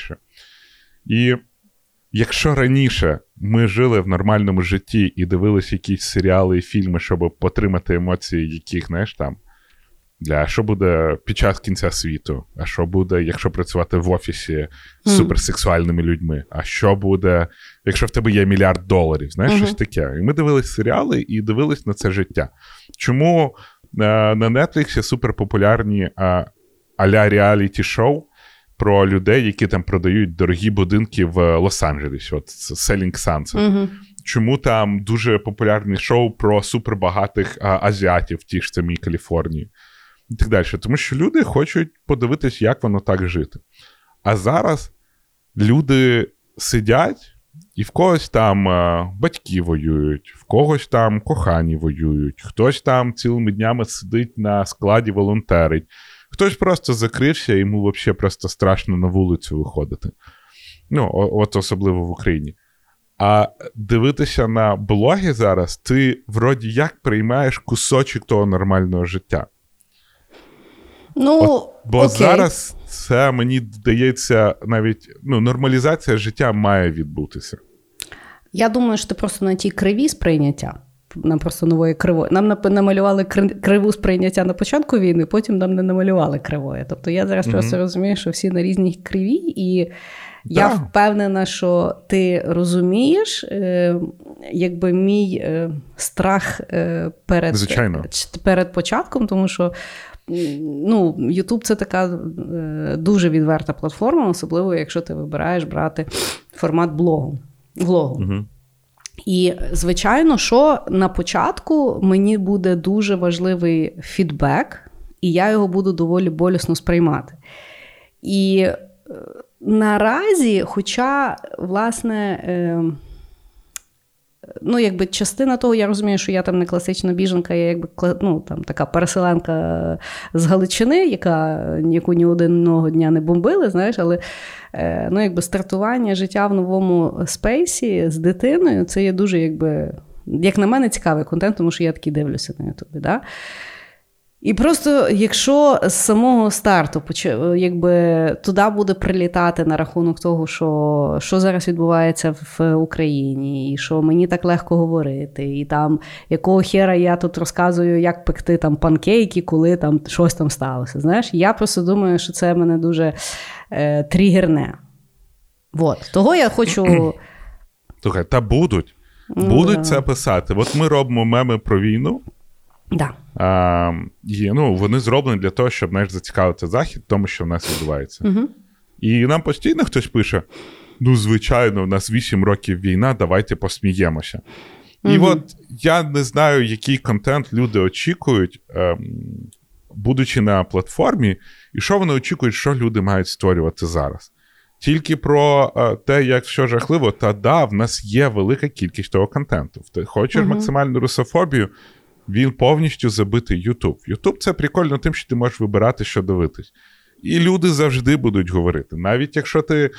І якщо раніше ми жили в нормальному житті і дивилися якісь серіали і фільми, щоб потримати емоції, яких, знаєш, там. Для що буде під час кінця світу? А що буде, якщо працювати в офісі з суперсексуальними людьми? А що буде, якщо в тебе є мільярд доларів? Знаєш, Мгм. щось таке. І ми дивились серіали і дивились на це життя. Чому е, на Netflix суперпопулярні е, а-ля реаліті шоу про людей, які там продають дорогі будинки в Лос-Анджелесі? От Selling Sunset. Угу. Чому там дуже популярні шоу про супербагатих а, азіатів в тій ж самій Каліфорнії і так далі. Тому що люди хочуть подивитись, як воно так жити. А зараз люди сидять, і в когось там а, батьки воюють, в когось там кохані воюють, хтось там цілими днями сидить на складі, волонтерить, хтось просто закрився, йому взагалі просто страшно на вулицю виходити. Ну, от особливо в Україні. А дивитися на блоги зараз, ти вроді як приймаєш кусочок того нормального життя. Ну, Бо окей. зараз це мені здається, навіть ну, нормалізація життя має відбутися. Я думаю, що ти просто на тій криві сприйняття. Нам просто нової кривої. Нам намалювали криву сприйняття на початку війни, потім нам не намалювали кривої. Тобто я зараз Мгм. просто розумію, що всі на різній криві, і я впевнена, що ти розумієш, е, якби мій е, страх е, перед, перед початком, тому що ну, YouTube це така е, дуже відверта платформа, особливо якщо ти вибираєш брати формат блогу. влогу. Угу. І, звичайно, що на початку мені буде дуже важливий фідбек, і я його буду доволі болісно сприймати. І е, наразі, хоча, власне, е, ну, якби частина того, я розумію, що я там не класична біженка, я якби ну, там, така переселенка з Галичини, яка, яку ні одного дня не бомбили, знаєш, але е, ну, якби стартування життя в новому спейсі з дитиною, це є дуже, якби, як на мене, цікавий контент, тому що я такий дивлюся на Ютубі. Да? І просто, якщо з самого старту якби, туди буде прилітати на рахунок того, що, що зараз відбувається в Україні, і що мені так легко говорити, і там якого хера я тут розказую, як пекти там панкейки, коли там щось там сталося. Знаєш, я просто думаю, що це мене дуже е, тригерне. Вот. Того я хочу. Слухай, та будуть. Ну, Будуть це писати. От ми робимо меми про війну. Да. А, і, ну, вони зроблені для того, щоб знаєш, зацікавити захід в тому, що в нас відбувається. Угу. І нам постійно хтось пише: ну, звичайно, у нас 8 років війна, давайте посміємося. І Мгм. от я не знаю, який контент люди очікують, ем, будучи на платформі, і що вони очікують, що люди мають створювати зараз. Тільки про е, те, як все жахливо, та да, в нас є велика кількість того контенту. Ти хочеш Мгм. максимальну русофобію, він повністю забитий Ютуб. Ютуб це прикольно тим, що ти можеш вибирати, що дивитись. І люди завжди будуть говорити. Навіть якщо ти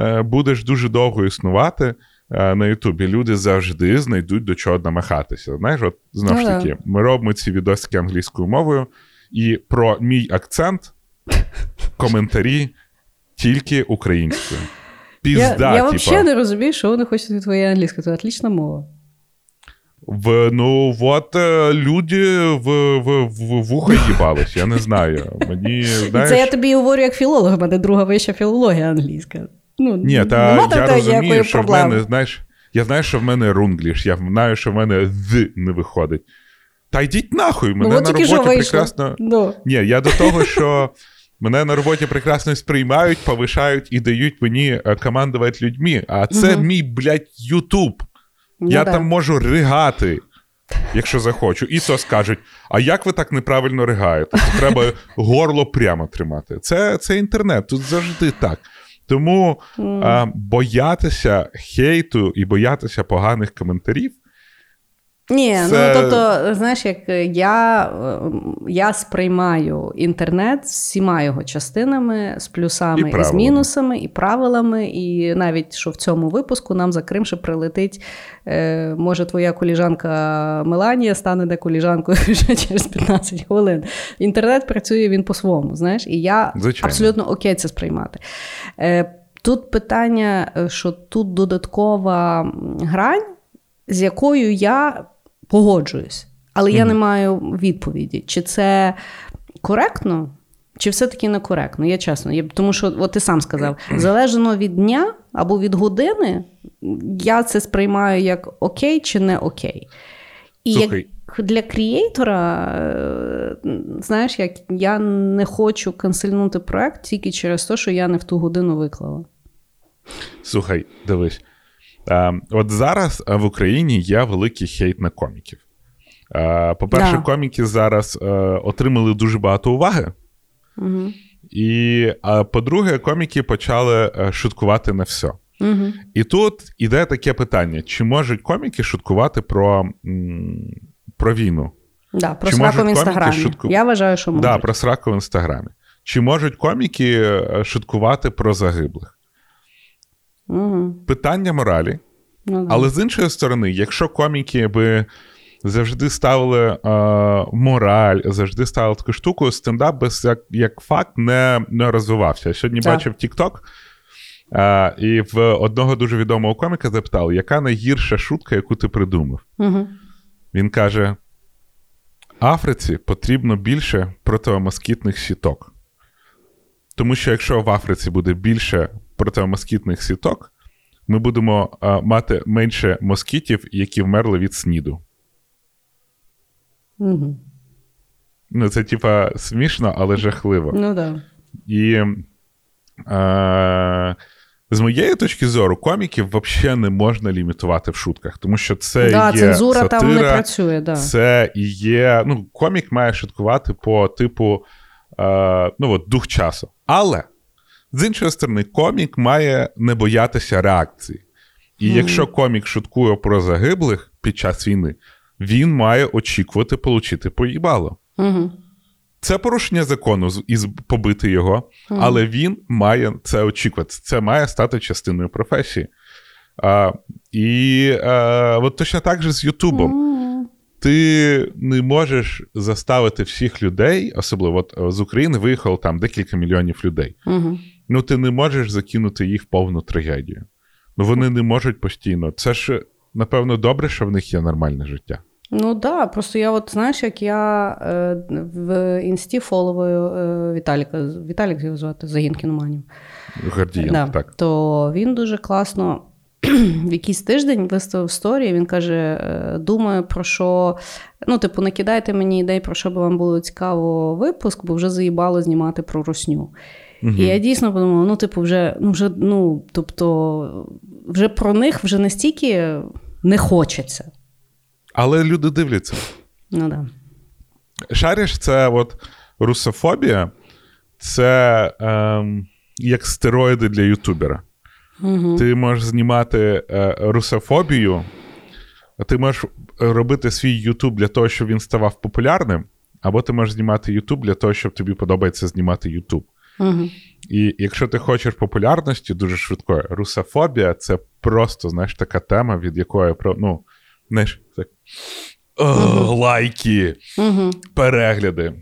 е, будеш дуже довго існувати е, на Ютубі, люди завжди знайдуть до чого намахатися. Знаєш, от знову ж Ну таки, ми робимо ці відосики англійською мовою, і про мій акцент *laughs* коментарі тільки українською. Пізда, я я взагалі не розумію, що вони хочуть від твоєї англійської. Це отлічна мова. В, ну, от е, люди в, в, в вуха їбались, я не знаю. Мені, знаєш, це я тобі говорю як філолог, в мене друга вища філологія англійська. Ну, Ні, та нема я розумію, що в мене, знаєш, я знаю, що в мене рунгліш, я знаю, що в мене з не виходить. Та йдіть нахуй, мене ну, на роботі прекрасно. Ну. Ні, я до того, що мене на роботі прекрасно сприймають, повишають і дають мені е, командувати людьми. А це Мгм. мій, блядь, Ютуб. Ну, я да. там можу ригати. якщо захочу. І то скажуть: а як ви так неправильно ригаєте? То треба горло прямо тримати. Це, Це інтернет, тут завжди так. Тому а, боятися хейту і боятися поганих коментарів. Ні, Це- ну тобто, знаєш, як я, е, я сприймаю інтернет з всіма його частинами, з плюсами і, з мінусами, і правилами. І навіть що в цьому випуску нам за Крим ще прилетить. Е, може, твоя коліжанка Меланія стане де коліжанкою *laughs* вже через 15 хвилин. Інтернет працює він по-своєму, знаєш, і я Звичайно. абсолютно окей це сприймати. Е, тут питання, е, що тут додаткова грань, з якою я погоджуюсь, але я не маю відповіді, чи це коректно, чи все-таки некоректно. Я чесно. Я, тому що, от ти сам сказав, залежно від дня або від години, я це сприймаю як окей чи не окей. І Слухай. як для крієйтора, е, знаєш, як я не хочу канцельнути проект тільки через те, що я не в ту годину виклала. Слухай, дивись. А, от зараз в Україні є великий хейт на коміків. По-перше, Да. коміки зараз е, отримали дуже багато уваги. Угу. І а, по-друге, коміки почали е, шуткувати на все. Угу. І тут іде таке питання: чи можуть коміки шуткувати про, про війну? Да, про Чи сраку в інстаграмі. шутку- Я вважаю, що можуть. Да, про сраку в інстаграмі. Чи можуть коміки е, шуткувати про загиблих? Угу. Питання моралі. Ну. Але з іншої сторони, якщо коміки би завжди ставили е, мораль, завжди ставили таку штуку, стендап без як, як факт не, не розвивався. Я сьогодні Так. бачив TikTok, е, і в одного дуже відомого коміка запитали, яка найгірша шутка, яку ти придумав? Угу. Він каже: Африці потрібно більше противомоскітних сіток. Тому що якщо в Африці буде більше противомоскітних сіток, ми будемо а, мати менше москітів, які вмерли від сніду. Угу. Ну, це, типа, смішно, але жахливо. Ну да. І е, з моєї точки зору, коміків взагалі не можна лімітувати в шутках, тому що це да, є цензура сатира, там не працює, да. Це і є. Ну, комік має шуткувати по типу е, ну, от, дух часу. Але з іншої сторони, комік має не боятися реакції. І Мгм. якщо комік шуткує про загиблих під час війни, він має очікувати отримати поїбало. Угу. Це порушення закону і побити його, але він має це очікувати. Це має стати частиною професії. А, і а, от точно так же з Ютубом. Ти не можеш заставити всіх людей, особливо от, е, з України виїхало там декілька мільйонів людей. Угу. Ну, ти не можеш закинути їх в повну трагедію. Ну, вони не можуть постійно. Це ж, напевно, добре, що в них є нормальне життя. Ну да, просто я от знаєш, як я е, в інсті фоловую е, Віталіка. Віталік його звати Загін кіноманів. Гордієнко, Да, так. То він дуже класно *clears throat* в якийсь тиждень виставив сторі. Він каже: е, думаю, про що. Ну, типу, накидайте мені ідей, про що би вам було цікаво випуск, бо вже заїбало знімати про русню. Мгм. І я дійсно подумала: ну, типу, вже, ну, вже, ну, тобто, вже про них вже настільки не хочеться. Але люди дивляться. Ну да. Шариш, це от русофобія, це ем, як стероїди для ютубера. Угу. Ти можеш знімати е, русофобію, ти можеш робити свій Ютуб для того, щоб він ставав популярним, або ти можеш знімати Ютуб для того, щоб тобі подобається знімати Ютуб. Угу. І якщо ти хочеш популярності дуже швидкої, русофобія це просто, знаєш, така тема, від якої ну, знаєш, так. О, лайки, Угу. перегляди.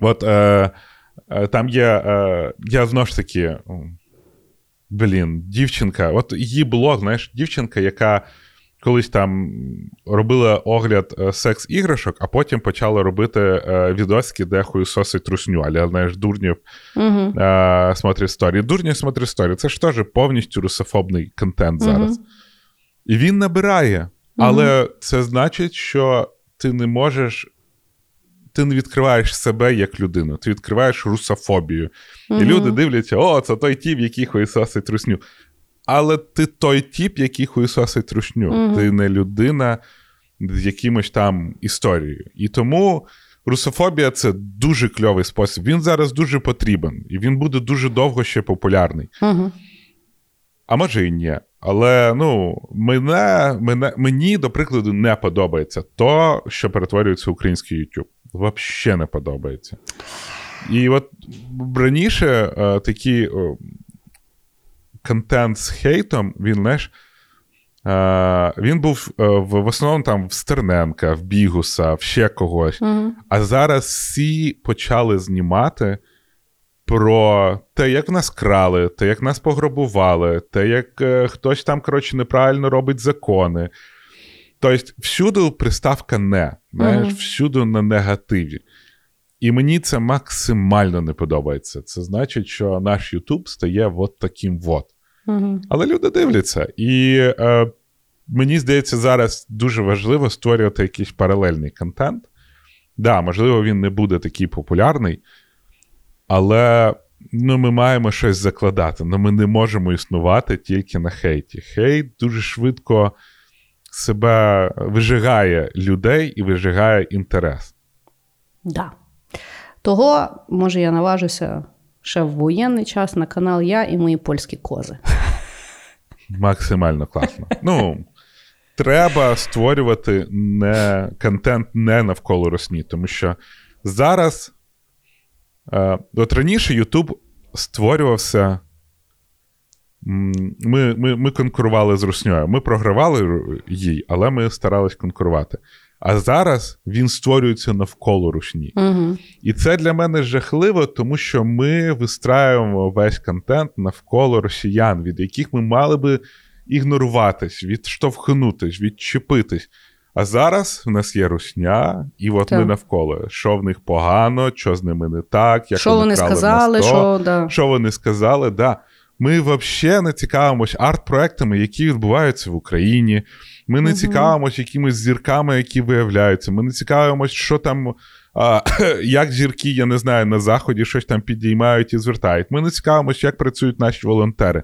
От е, е, там є. Е, я знову ж таки. Блін, дівчинка. От її блог, знаєш, дівчинка, яка колись там робила огляд е, секс-іграшок, а потім почала робити е, відосики, де хуйсосить русню, але знаєш, дурнів Угу. е, смотрить сторі. Дурнів смотрить сторі. Це ж теж повністю русофобний контент зараз. І він набирає. Але це значить, що ти не можеш. Ти не відкриваєш себе як людину, ти відкриваєш русофобію. І люди дивляться: о, це той тіп, який хуєсосить русню. Але ти той тіп, який хуєсосить русню. Мгм. Ти не людина, з якимось там історією. І тому русофобія це дуже кльовий спосіб. Він зараз дуже потрібен, і він буде дуже довго ще популярний. Угу. А може і ні. Але ну, мене, мене, мені, до прикладу, не подобається то, що перетворюється український YouTube. Взагалі не подобається. І от раніше е, такий е, контент з хейтом, він знаєш, е, він був е, в, в основному там в Стерненка, в Бігуса, в ще когось. Угу. А зараз всі почали знімати про те, як нас крали, те, як нас пограбували, те, як е, хтось там, коротше, неправильно робить закони. Тобто, всюди приставка не, знаєш, Мгм. всюди на негативі. І мені це максимально не подобається. Це значить, що наш Ютуб стає от таким от. Угу. Але люди дивляться. І е, мені здається, зараз дуже важливо створювати якийсь паралельний контент. Да, можливо, він не буде такий популярний, але ну, ми маємо щось закладати. Ну, ми не можемо існувати тільки на хейті. Хейт дуже швидко себе вижигає людей і вижигає інтерес. Да. Того, може, я наважуся ще в воєнний час на канал Я і мої польські кози. Максимально класно. Ну, треба створювати не, контент не навколо Росні, тому що зараз, е, от раніше Ютуб створювався. Ми, ми, ми конкурували з Русньою. Ми програвали їй, але ми старались конкурувати. А зараз він створюється навколо Русні. Угу. І це для мене жахливо, тому що ми вистраюємо весь контент навколо росіян, від яких ми мали би ігноруватись, відштовхнутись, відчепитись. А зараз в нас є русня, і от Так. ми навколо. Що в них погано, що з ними не так, як Що вони сказали, що да. що вони сказали, да. Ми взагалі не цікавимось арт-проектами, які відбуваються в Україні. Ми не цікавимось якимись зірками, які виявляються. Ми не цікавимось, що там, а, *clears throat* як зірки, я не знаю, на заході щось там підіймають і звертають. Ми не цікавимось, як працюють наші волонтери.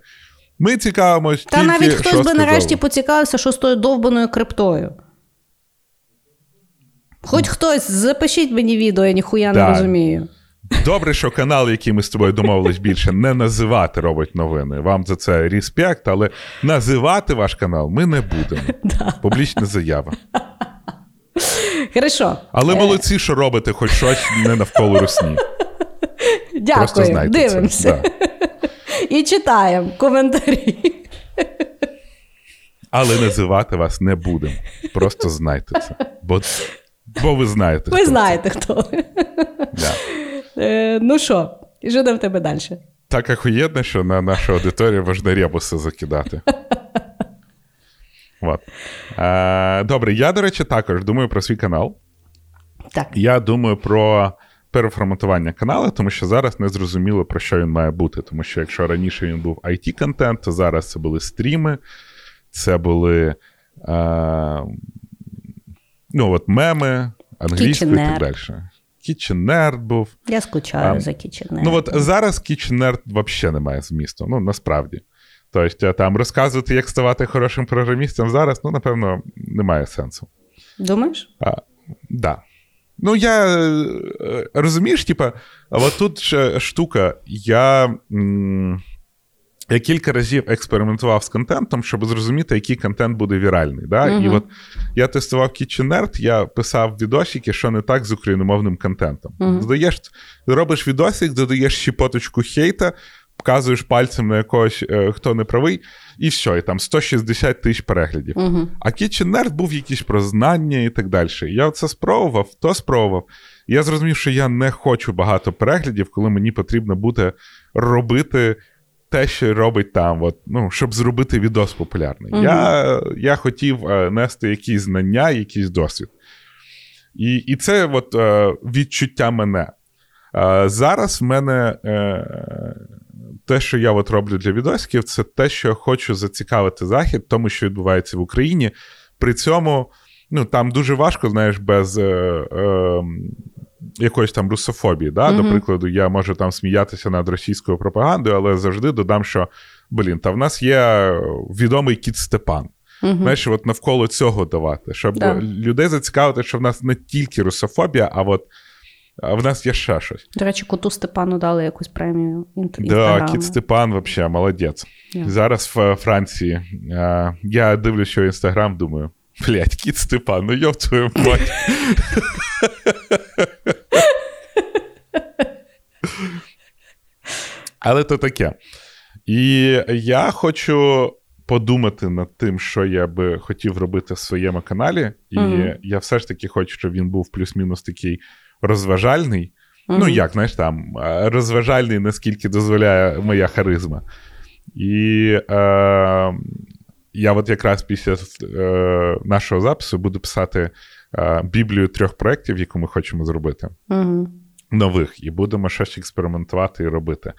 Ми цікавимось. Та тільки, навіть що хтось би сказали. нарешті поцікавився, що з тою довбаною криптою. Хоч хтось, запишіть мені відео, я ніхуя не Так. розумію. Добре, що канал, який ми з тобою домовились більше, не називати робить новини. Вам за це респект, але називати ваш канал ми не будемо. Публічна заява. Хорошо. Але Е, молодці, що робите хоч щось не навколо русні. Дякую, дивимося. І читаємо коментарі. Але називати вас не будемо. Просто знайте це. Бо, бо ви знаєте. Ви хто це. знаєте, хто. Да. Е, ну що, і що там в тебе далі? Так охуєнно, що на нашу аудиторію можна ребуси закидати. *laughs* От. Е, добре, я, до речі, також думаю про свій канал. Так. Я думаю про переформатування каналу, тому що зараз не зрозуміло, про що він має бути. Тому що якщо раніше він був IT-контент, то зараз це були стріми, це були е, ну, от меми, англійською і так далі. Kitchen був. Я скучаю А, за кіченер. Ну от зараз Kitchen взагалі немає змісту. Ну, насправді. Тобто, там розказувати, як ставати хорошим програмістом зараз, ну, напевно, немає сенсу. Думаєш? А, да. Ну, я е, розумієш, типа, от тут ж штука, я, м, я кілька разів експериментував з контентом, щоб зрозуміти, який контент буде віральний. Да? І от я тестував Kitchen Nerd, я писав відосики, що не так з україномовним контентом. Мгм. Додаєш, робиш відосик, додаєш щепоточку хейта, показуєш пальцем на якогось, е, хто не правий, і все, і там 160 тисяч переглядів. Угу. А Kitchen Nerd був якийсь про знання і так далі. Я це спробував, то спробував. І я зрозумів, що я не хочу багато переглядів, коли мені потрібно буде робити те, що робить там, от, ну, щоб зробити відос популярний. Мгм. Я, я хотів е, нести якісь знання, якийсь досвід. І, і це от, е, відчуття мене. Е, зараз в мене е, те, що я от роблю для відосиків, це те, що я хочу зацікавити захід, тому що відбувається в Україні. При цьому ну, там дуже важко, знаєш, без е, е, якоїсь там русофобії. Да? Мгм. До прикладу, я можу там сміятися над російською пропагандою, але завжди додам, що блін, та в нас є відомий кіт Степан. Угу. Знаєш, от навколо цього давати, щоб да. людей зацікавити, що в нас не тільки русофобія, а от а в нас є ще щось. До речі, коту Степану дали якусь премію. Да, Кіт Степан взагалі молодець. Yeah. Зараз в Франції. А, я дивлюся, що інстаграм, думаю. Блять, кіт Степан, ну йоб твою мать. *laughs* Але то таке. І я хочу подумати над тим, що я би хотів робити в своєму каналі. І mm-hmm. я все ж таки хочу, щоб він був плюс-мінус такий розважальний. Mm-hmm. Ну, як, знаєш, там, розважальний, наскільки дозволяє моя харизма. І е, я от якраз після е, нашого запису буду писати е, біблію трьох проєктів, яку ми хочемо зробити. Mm-hmm. Нових. І будемо щось експериментувати і робити.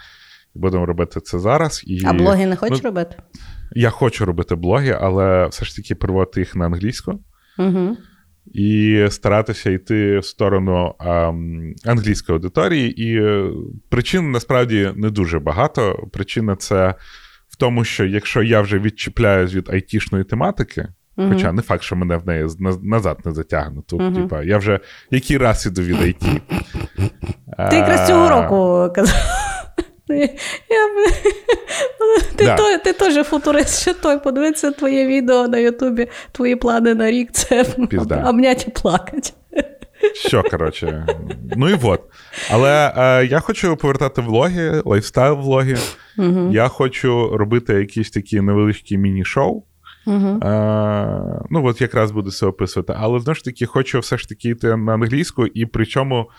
І будемо робити це зараз. І, А блоги не хочеш ну, робити? Я хочу робити блоги, але все ж таки переводити їх на англійську. Угу. І старатися йти в сторону а, англійської аудиторії. І е, причин насправді не дуже багато. Причина це в тому, що якщо я вже відчіпляюсь від айтішної тематики, uh хоча не факт, що мене в неї назад не затягне. Тут, uh типа, я вже який раз іду від IT. Ти якраз цього року казав. Я... Ти да. той, ти теж футурист, ще той. Подивиться твоє відео на Ютубі, твої плани на рік це обняті і плакати. Що, коротше, ну і от. Але е, я хочу повертати влоги, лайфстайл-влоги. Угу. Я хочу робити якісь такі невеличкі міні-шоу. Угу. А, ну, от якраз буду це описувати. Але знову ж таки, хочу все ж таки йти на англійську, і причому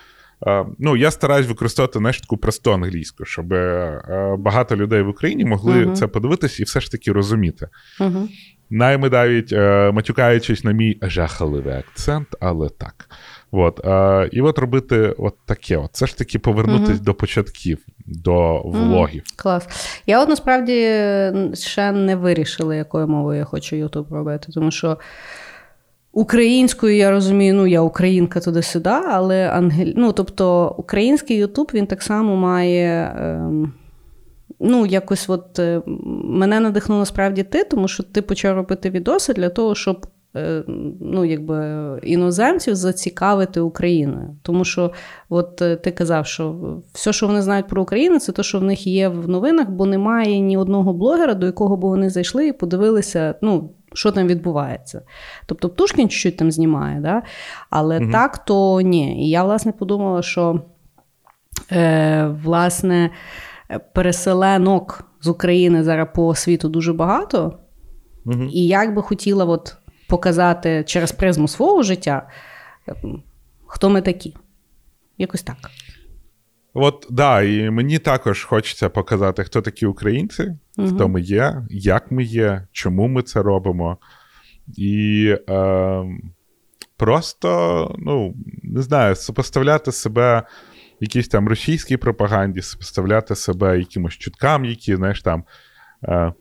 Ну, я стараюсь використовувати знаєш, таку просту англійську, щоб а, багато людей в Україні могли uh-huh. це подивитись і все ж таки розуміти. Uh-huh. Найми навіть е, матюкаючись на мій жахливий акцент, але так. От, І от робити от таке. От. Це ж таки повернутися uh-huh. до початків, до влогів. Клас. Я от насправді ще не вирішила, якою мовою я хочу Ютуб робити, тому що. Українською я розумію, ну я українка туди-сюди, але ангель... ну, тобто український Ютуб він так само має. Е... Ну, якось от е... мене надихнуло справді ти, тому що ти почав робити відоси для того, щоб. Ну, якби іноземців зацікавити Україною. Тому що от е, ти казав, що все, що вони знають про Україну, це те, що в них є в новинах, бо немає ні одного блогера, до якого б вони зайшли і подивилися. ну, що там відбувається. Тобто Птушкін чуть-чуть там знімає, да? але угу. так, то ні. І я, власне, подумала, що е, власне, переселенок з України зараз по світу дуже багато. Угу. І як би хотіла от показати через призму свого життя, хто ми такі. Якось так. От, да, і мені також хочеться показати, хто такі українці, угу. хто ми є, як ми є, чому ми це робимо. І е, просто, ну, не знаю, сопоставляти себе якійсь там російській пропаганді, сопоставляти себе якимось чуткам, які, знаєш, там. Е,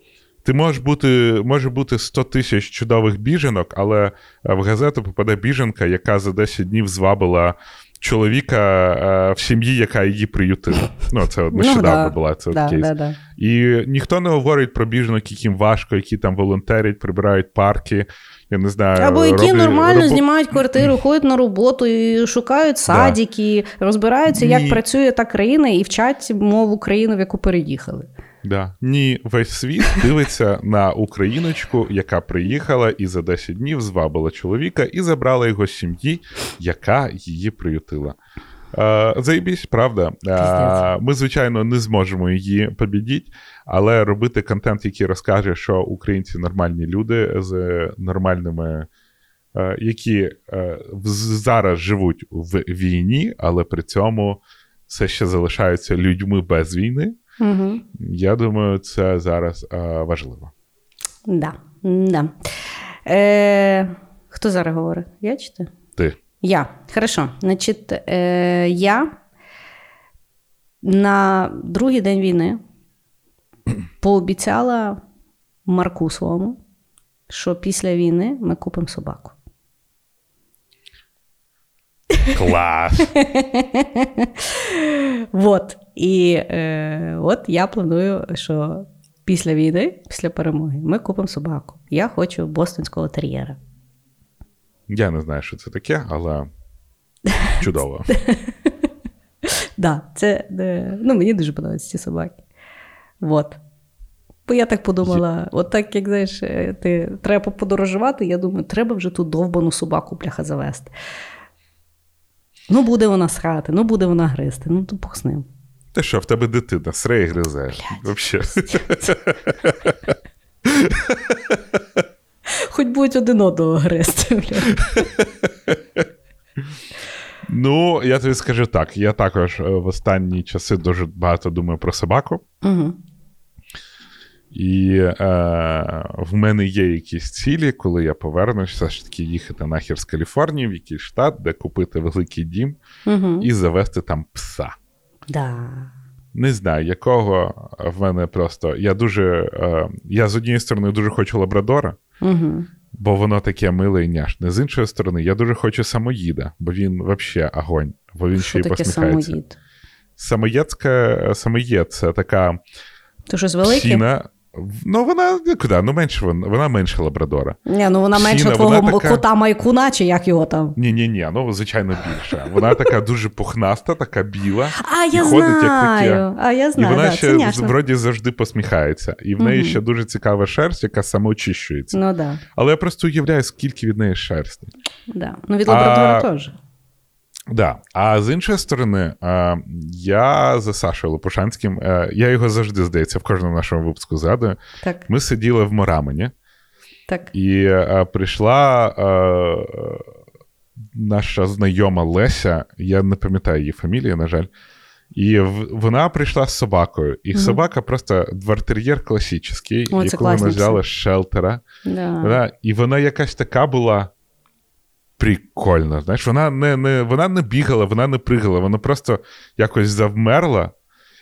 ти можеш бути, може бути 100 тисяч чудових біженок, але в газету попаде біженка, яка за 10 днів звабила чоловіка е, в сім'ї, яка її приютила. Ну, це *laughs* нещодавно ну, була це да, кейс. Да, І ніхто не говорить про біженок, яким важко, які там волонтерять, прибирають парки. Я не знаю, Або які роблять, нормально роб... знімають квартиру, ходять на роботу і шукають садики, розбираються, як працює та країна, і вчать мову країни, в яку переїхали. Да. Ні, весь світ дивиться на україночку, яка приїхала і за 10 днів звабила чоловіка і забрала його з сім'ї, яка її приютила. Е, Заєбісь, правда. Е, ми, звичайно, не зможемо її побідіть, але робити контент, який розкаже, що українці нормальні люди з нормальними. Е, які зараз живуть в війні, але при цьому все ще залишаються людьми без війни. Угу. Я думаю, це зараз а, важливо. Да. Да. Е, Хто зараз говорить? Я чи ти? Ти. Я. Хорошо. Значить, е, я на другий день війни пообіцяла Марку своєму, що після війни ми купимо собаку. Клас. *laughs* Вот. І е, от я планую, що після війни, після перемоги, ми купимо собаку. Я хочу бостонського тер'єра. Я не знаю, що це таке, але чудово. *laughs* Да, це, е, ну, мені дуже подобаються ці собаки. Вот. Бо я так подумала: от так, як знаєш, е, ти треба подорожувати, я думаю, треба вже ту довбану собаку пляха завести. Ну, буде вона срати, ну буде вона гризти, ну то Бог з ним. Ти що, в тебе дитина, сре і гризе. Вообще. *laughs* Хоч будуть один одного гризти. Ну, я тобі скажу так: я також е, в останні часи дуже багато думаю про собаку. Угу. І е, в мене є якісь цілі, коли я повернусь, все ж таки їхати нахер з Каліфорнії, в якийсь штат, де купити великий дім Угу. і завести там пса. Да. Не знаю, якого в мене просто. Я дуже. Е, я з однієї сторони дуже хочу лабрадора, Угу. бо воно таке миле і няшне. З іншої сторони, я дуже хочу самоїда, бо він взагалі огонь, бо він ще й посміхається. самоїд? Самоєдська самоєд це така То щось велике? псіна. Ну, вона куди? Ну, менше вона, вона менше лабрадора. Ні, ну вона менше Псіна, твого вона така- кота майкуна, чи як його там. Ні, ні, ні, ну звичайно більше. Вона така дуже пухнаста, така біла. А, я ходить, як знаю. А я І вона да, ще вроді завжди посміхається. І в неї Мгм. ще дуже цікава шерсть, яка самоочищується. Ну да. Але я просто уявляю, скільки від неї шерсті. да. Ну від лабрадора А- теж. Да. А з іншої сторони, е, я за Сашою Лопушанським, е, я його завжди, здається, в кожному нашому випуску згадую. Так, Ми сиділи в Морамені, так. і е, прийшла наша знайома Леся, я не пам'ятаю її фамілії, на жаль. І в- вона прийшла з собакою. І Мгм. собака просто двортер'єр класичний, яку класні взяла з шелтера. Да. Вона, і вона якась така була прикольна. Знаєш, вона не, не, вона не бігала, вона не пригала, вона просто якось завмерла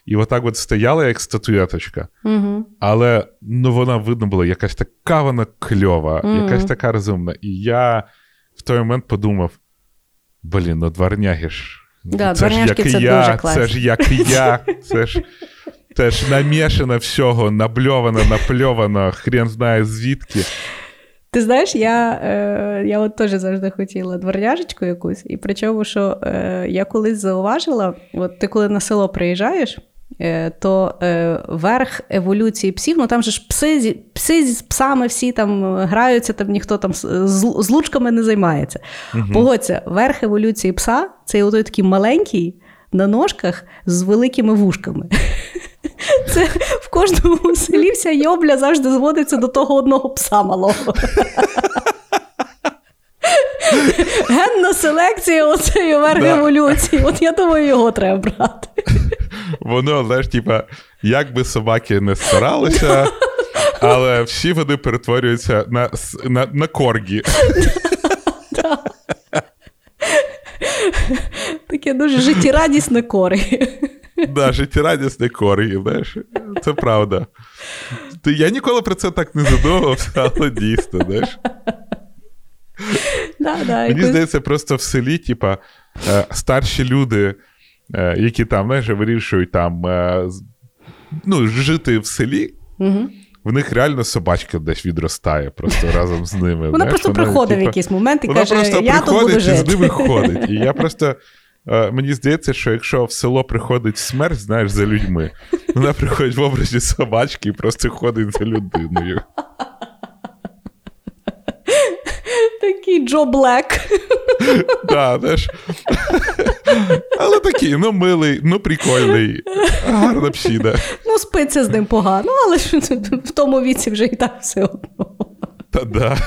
і отак от стояла, як статуеточка. Угу. Але ну, вона видно була якась така вона кльова, Мгм. якась така розумна. І я в той момент подумав: блін, ну дворняги ж. Да, це ж як це я, дуже це ж як і я, це ж. Теж намішано всього, набльовано, напльовано, хрен знає звідки. Ти знаєш, я, е, я от теж завжди хотіла дворняжечку якусь, і причому, що е, я колись зауважила, от ти коли на село приїжджаєш, е, то е, верх еволюції псів, ну там же ж пси, пси з псами всі там е, граються, там ніхто там з, з- лучками не займається. Погодься, верх еволюції пса це отой такий маленький на ножках з великими вушками. Це в кожному селі вся йобля завжди зводиться до того одного пса малого. Генна селекція оцеї верх Да. еволюції. От я думаю, його треба брати. Воно, знаєш, типа, як би собаки не старалися, але всі вони перетворюються на, на, на коргі. Таке дуже життєрадісне кори. Да, життєрадісні коргі, знаєш, це правда. Ти, я ніколи про це так не задумувався, але дійсно, знаєш. Да, да, Мені якось- здається, просто в селі, типа, е, старші люди, е, які там, знаєш, вирішують там е, з- ну, жити в селі, Мгм. в них реально собачка десь відростає просто разом з ними. Вона знаєш, просто приходить в типа, якийсь момент і Вона каже: просто Я тут приходить буду і з жити. ними ходить. І я просто. Е, Мені здається, що якщо в село приходить смерть, знаєш, за людьми, вона приходить в образі собачки і просто ходить за людиною. Такий Джо Блек. Да, знаєш. Але такий, ну милий, ну прикольний, гарна псіда. Ну, спиться з ним погано, але ж в тому віці вже і так все одно. Та да.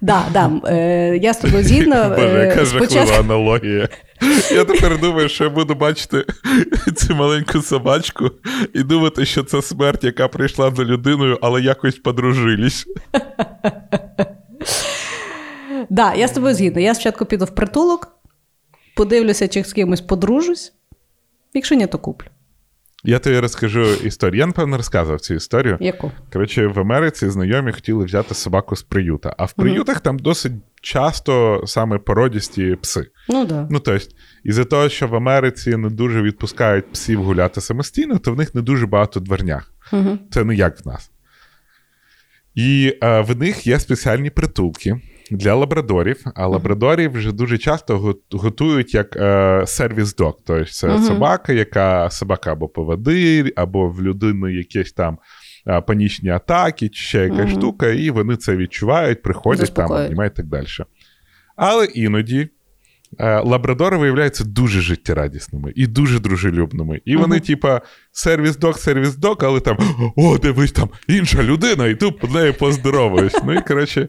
Да, да, е, я з тобою згідна. *laughs* Боже, Е, яка жахлива аналогія. Я тепер думаю, що я буду бачити *laughs* цю маленьку собачку і думати, що це смерть, яка прийшла за людиною, але якось подружились. *laughs* Да, я з тобою згідна. Я спочатку піду в притулок, подивлюся, чи з кимось подружусь. Якщо ні, то куплю. Я тобі розкажу історію. Я, напевно, розказував цю історію. Яку? Коротше, в Америці знайомі хотіли взяти собаку з приюта, а в приютах там досить часто саме породісті пси. Ну да. Ну, тобто, із-за того, що в Америці не дуже відпускають псів гуляти самостійно, то в них не дуже багато двернях. Угу. Це не як в нас. І е, в них є спеціальні притулки для лабрадорів, а лабрадорів вже дуже часто готують як е, сервіс дог. Тобто це Мгм. собака, яка собака або поводир, або в людини якісь там е, панічні атаки, чи ще якась Мгм. штука, і вони це відчувають, приходять там, і так далі. Але іноді. е, Лабрадори виявляються дуже життєрадісними і дуже дружелюбними. І вони, Мгм. типа, сервіс дог, сервіс дог, але там о, дивись, там інша людина, і ти нею поздоровуєш. Ну і коротше.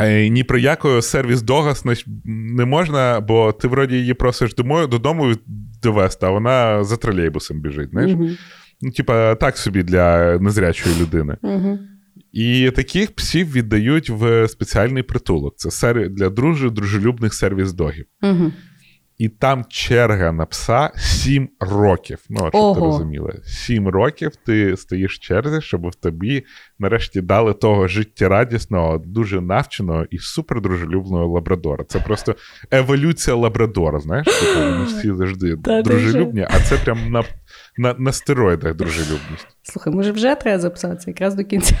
Е, Ні про яку сервіс Догас не можна, бо ти вроді її просиш додому довести, а вона за тролейбусом біжить. Знаєш? Угу. Ну, типа, так собі для незрячої людини. Угу. І таких псів віддають в спеціальний притулок. Це сер... для дружи, дружелюбних сервіс-догів. Угу. І там черга на пса 7 років. Ну, щоб ти розуміла. 7 років ти стоїш в черзі, щоб в тобі нарешті дали того життєрадісного, дуже навченого і супердружелюбного лабрадора. Це просто еволюція лабрадора. Знаєш, типу, вони *gasps* всі завжди дружелюбні, а це прям на, на, на стероїдах дружелюбність. Слухай, може вже треба записатися якраз до кінця.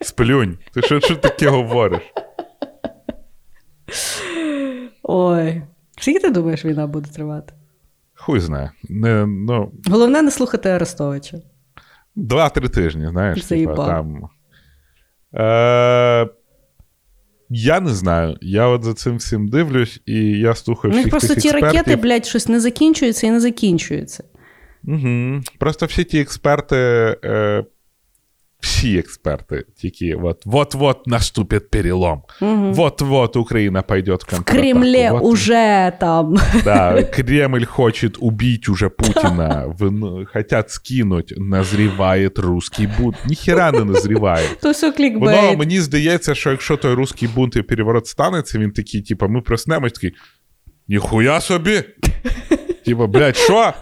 Сплюнь. Ти що, що таке говориш? *laughs* Ой. Скільки ти думаєш, війна буде тривати? Хуй знає. Не, ну, Головне не слухати Арестовича. Два-три тижні, знаєш. Заїбав. Типа, там. Е, я не знаю. Я от за цим всім дивлюсь, і я слухаю У них всіх просто тих ті експертів. ракети, блядь, щось не закінчуються і не закінчуються. Угу. Просто всі ті експерти, е, всі експерти, тільки от, вот-вот наступить перелом. Угу. Вот-вот Україна пойдет в В контратаку. Кремлі Вот- уже там. Да, Кремль хочет убить уже Путина, *laughs* в- ну, хотят скинуть, назревает русский бунт. Ніхера не назріває. *laughs* То все Воно клікбейт. мені здається, що якщо той русський бунт і переворот станеться, він такий, типу, ми проснемось такий. Ніхуя собі. *laughs* Типа, блядь, що?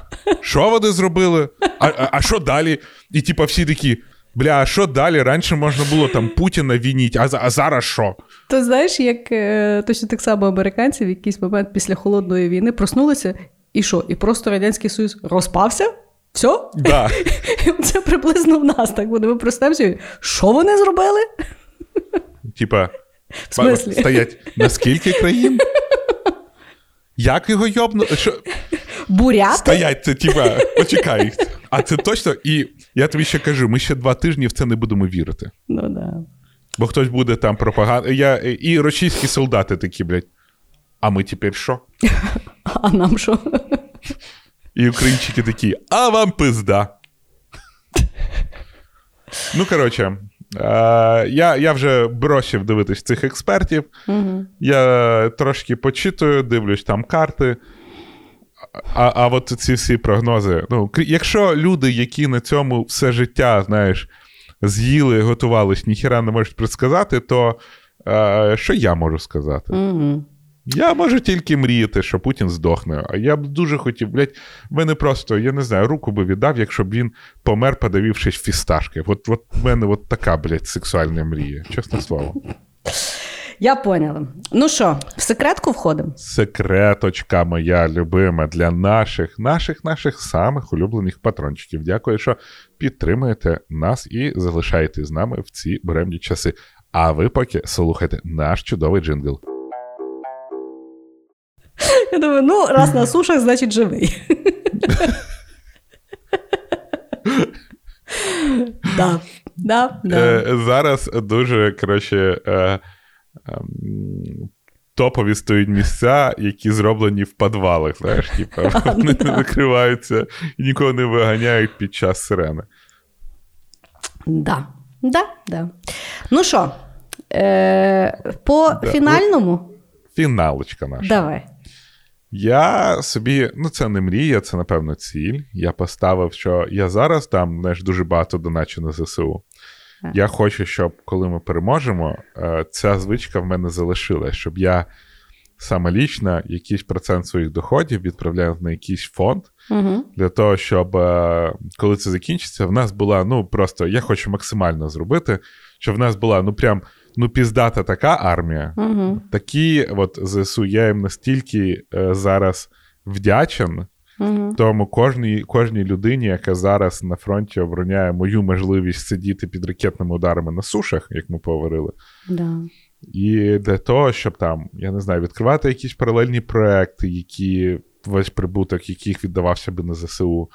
Що вони зробили? А, а, а що далі? І типа всі такі. Бля, а що далі? Раніше можна було там Путіна вініть, а, а зараз що? То знаєш, як е, точно так само американці в якийсь момент після холодної війни проснулися, і що? І просто Радянський Союз розпався? Все? Да. *laughs* Це приблизно в нас так буде. Ми проснемося. Що вони зробили? Типа, В смислі? стоять на скільки країн? Як його йобну? Що? Буряти? Стоять, це типа, почекай. А це точно. І я тобі ще кажу, ми ще два тижні в це не будемо вірити. Ну да. Бо хтось буде там пропаганда. Я, і російські солдати такі, блядь. А ми тепер що? *laughs* А нам що? І українчики такі, а вам пизда. ну, коротше, е, я, я вже бросив дивитись цих експертів. Угу. Я трошки почитую, дивлюсь там карти. А, а от ці всі прогнози. Ну, якщо люди, які на цьому все життя, знаєш, з'їли, готувались, ніхіра не можуть предсказати, то е, що я можу сказати? Угу. Я можу тільки мріяти, що Путін здохне. А я б дуже хотів, блядь, мене просто, я не знаю, руку би віддав, якщо б він помер, подавившись фісташки. От, от в мене от така, блядь, сексуальна мрія. Чесне слово. Я поняла. Ну що, в секретку входимо? Секреточка моя любима для наших, наших, наших самих улюблених патрончиків. Дякую, що підтримуєте нас і залишаєте з нами в ці буремні часи. А ви поки слухайте наш чудовий джингл. Я думаю, ну, раз на сушах, значить живий. *laughs* Да, да, да. Е, зараз дуже коротше. Ем, Топові стоять місця, які зроблені в підвалах, знаєш, типу, *laughs* вони не закриваються і нікого не виганяють під час сирени. Да. Да, да. Ну що, е, по фінальному? Фіналочка наша. Давай. Я собі, ну це не мрія, це напевно ціль. Я поставив, що я зараз там знаєш, дуже багато доначу на ЗСУ. Я хочу, щоб коли ми переможемо, е, ця звичка в мене залишилась, щоб я самолічно якийсь процент своїх доходів відправляє на якийсь фонд Угу. для того, щоб е, коли це закінчиться, в нас була ну просто я хочу максимально зробити, щоб в нас була ну прям ну піздата така армія. Угу. Такі, от ЗСУ, я їм настільки е, зараз вдячен. Угу. Тому кожній, кожній людині, яка зараз на фронті обороняє мою можливість сидіти під ракетними ударами на сушах, як ми поговорили, Да. і для того, щоб там, я не знаю, відкривати якісь паралельні проекти, які весь прибуток, яких віддавався би на ЗСУ,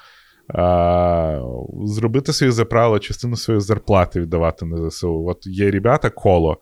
а, зробити собі за правило частину своєї зарплати віддавати на ЗСУ. От є ребята коло.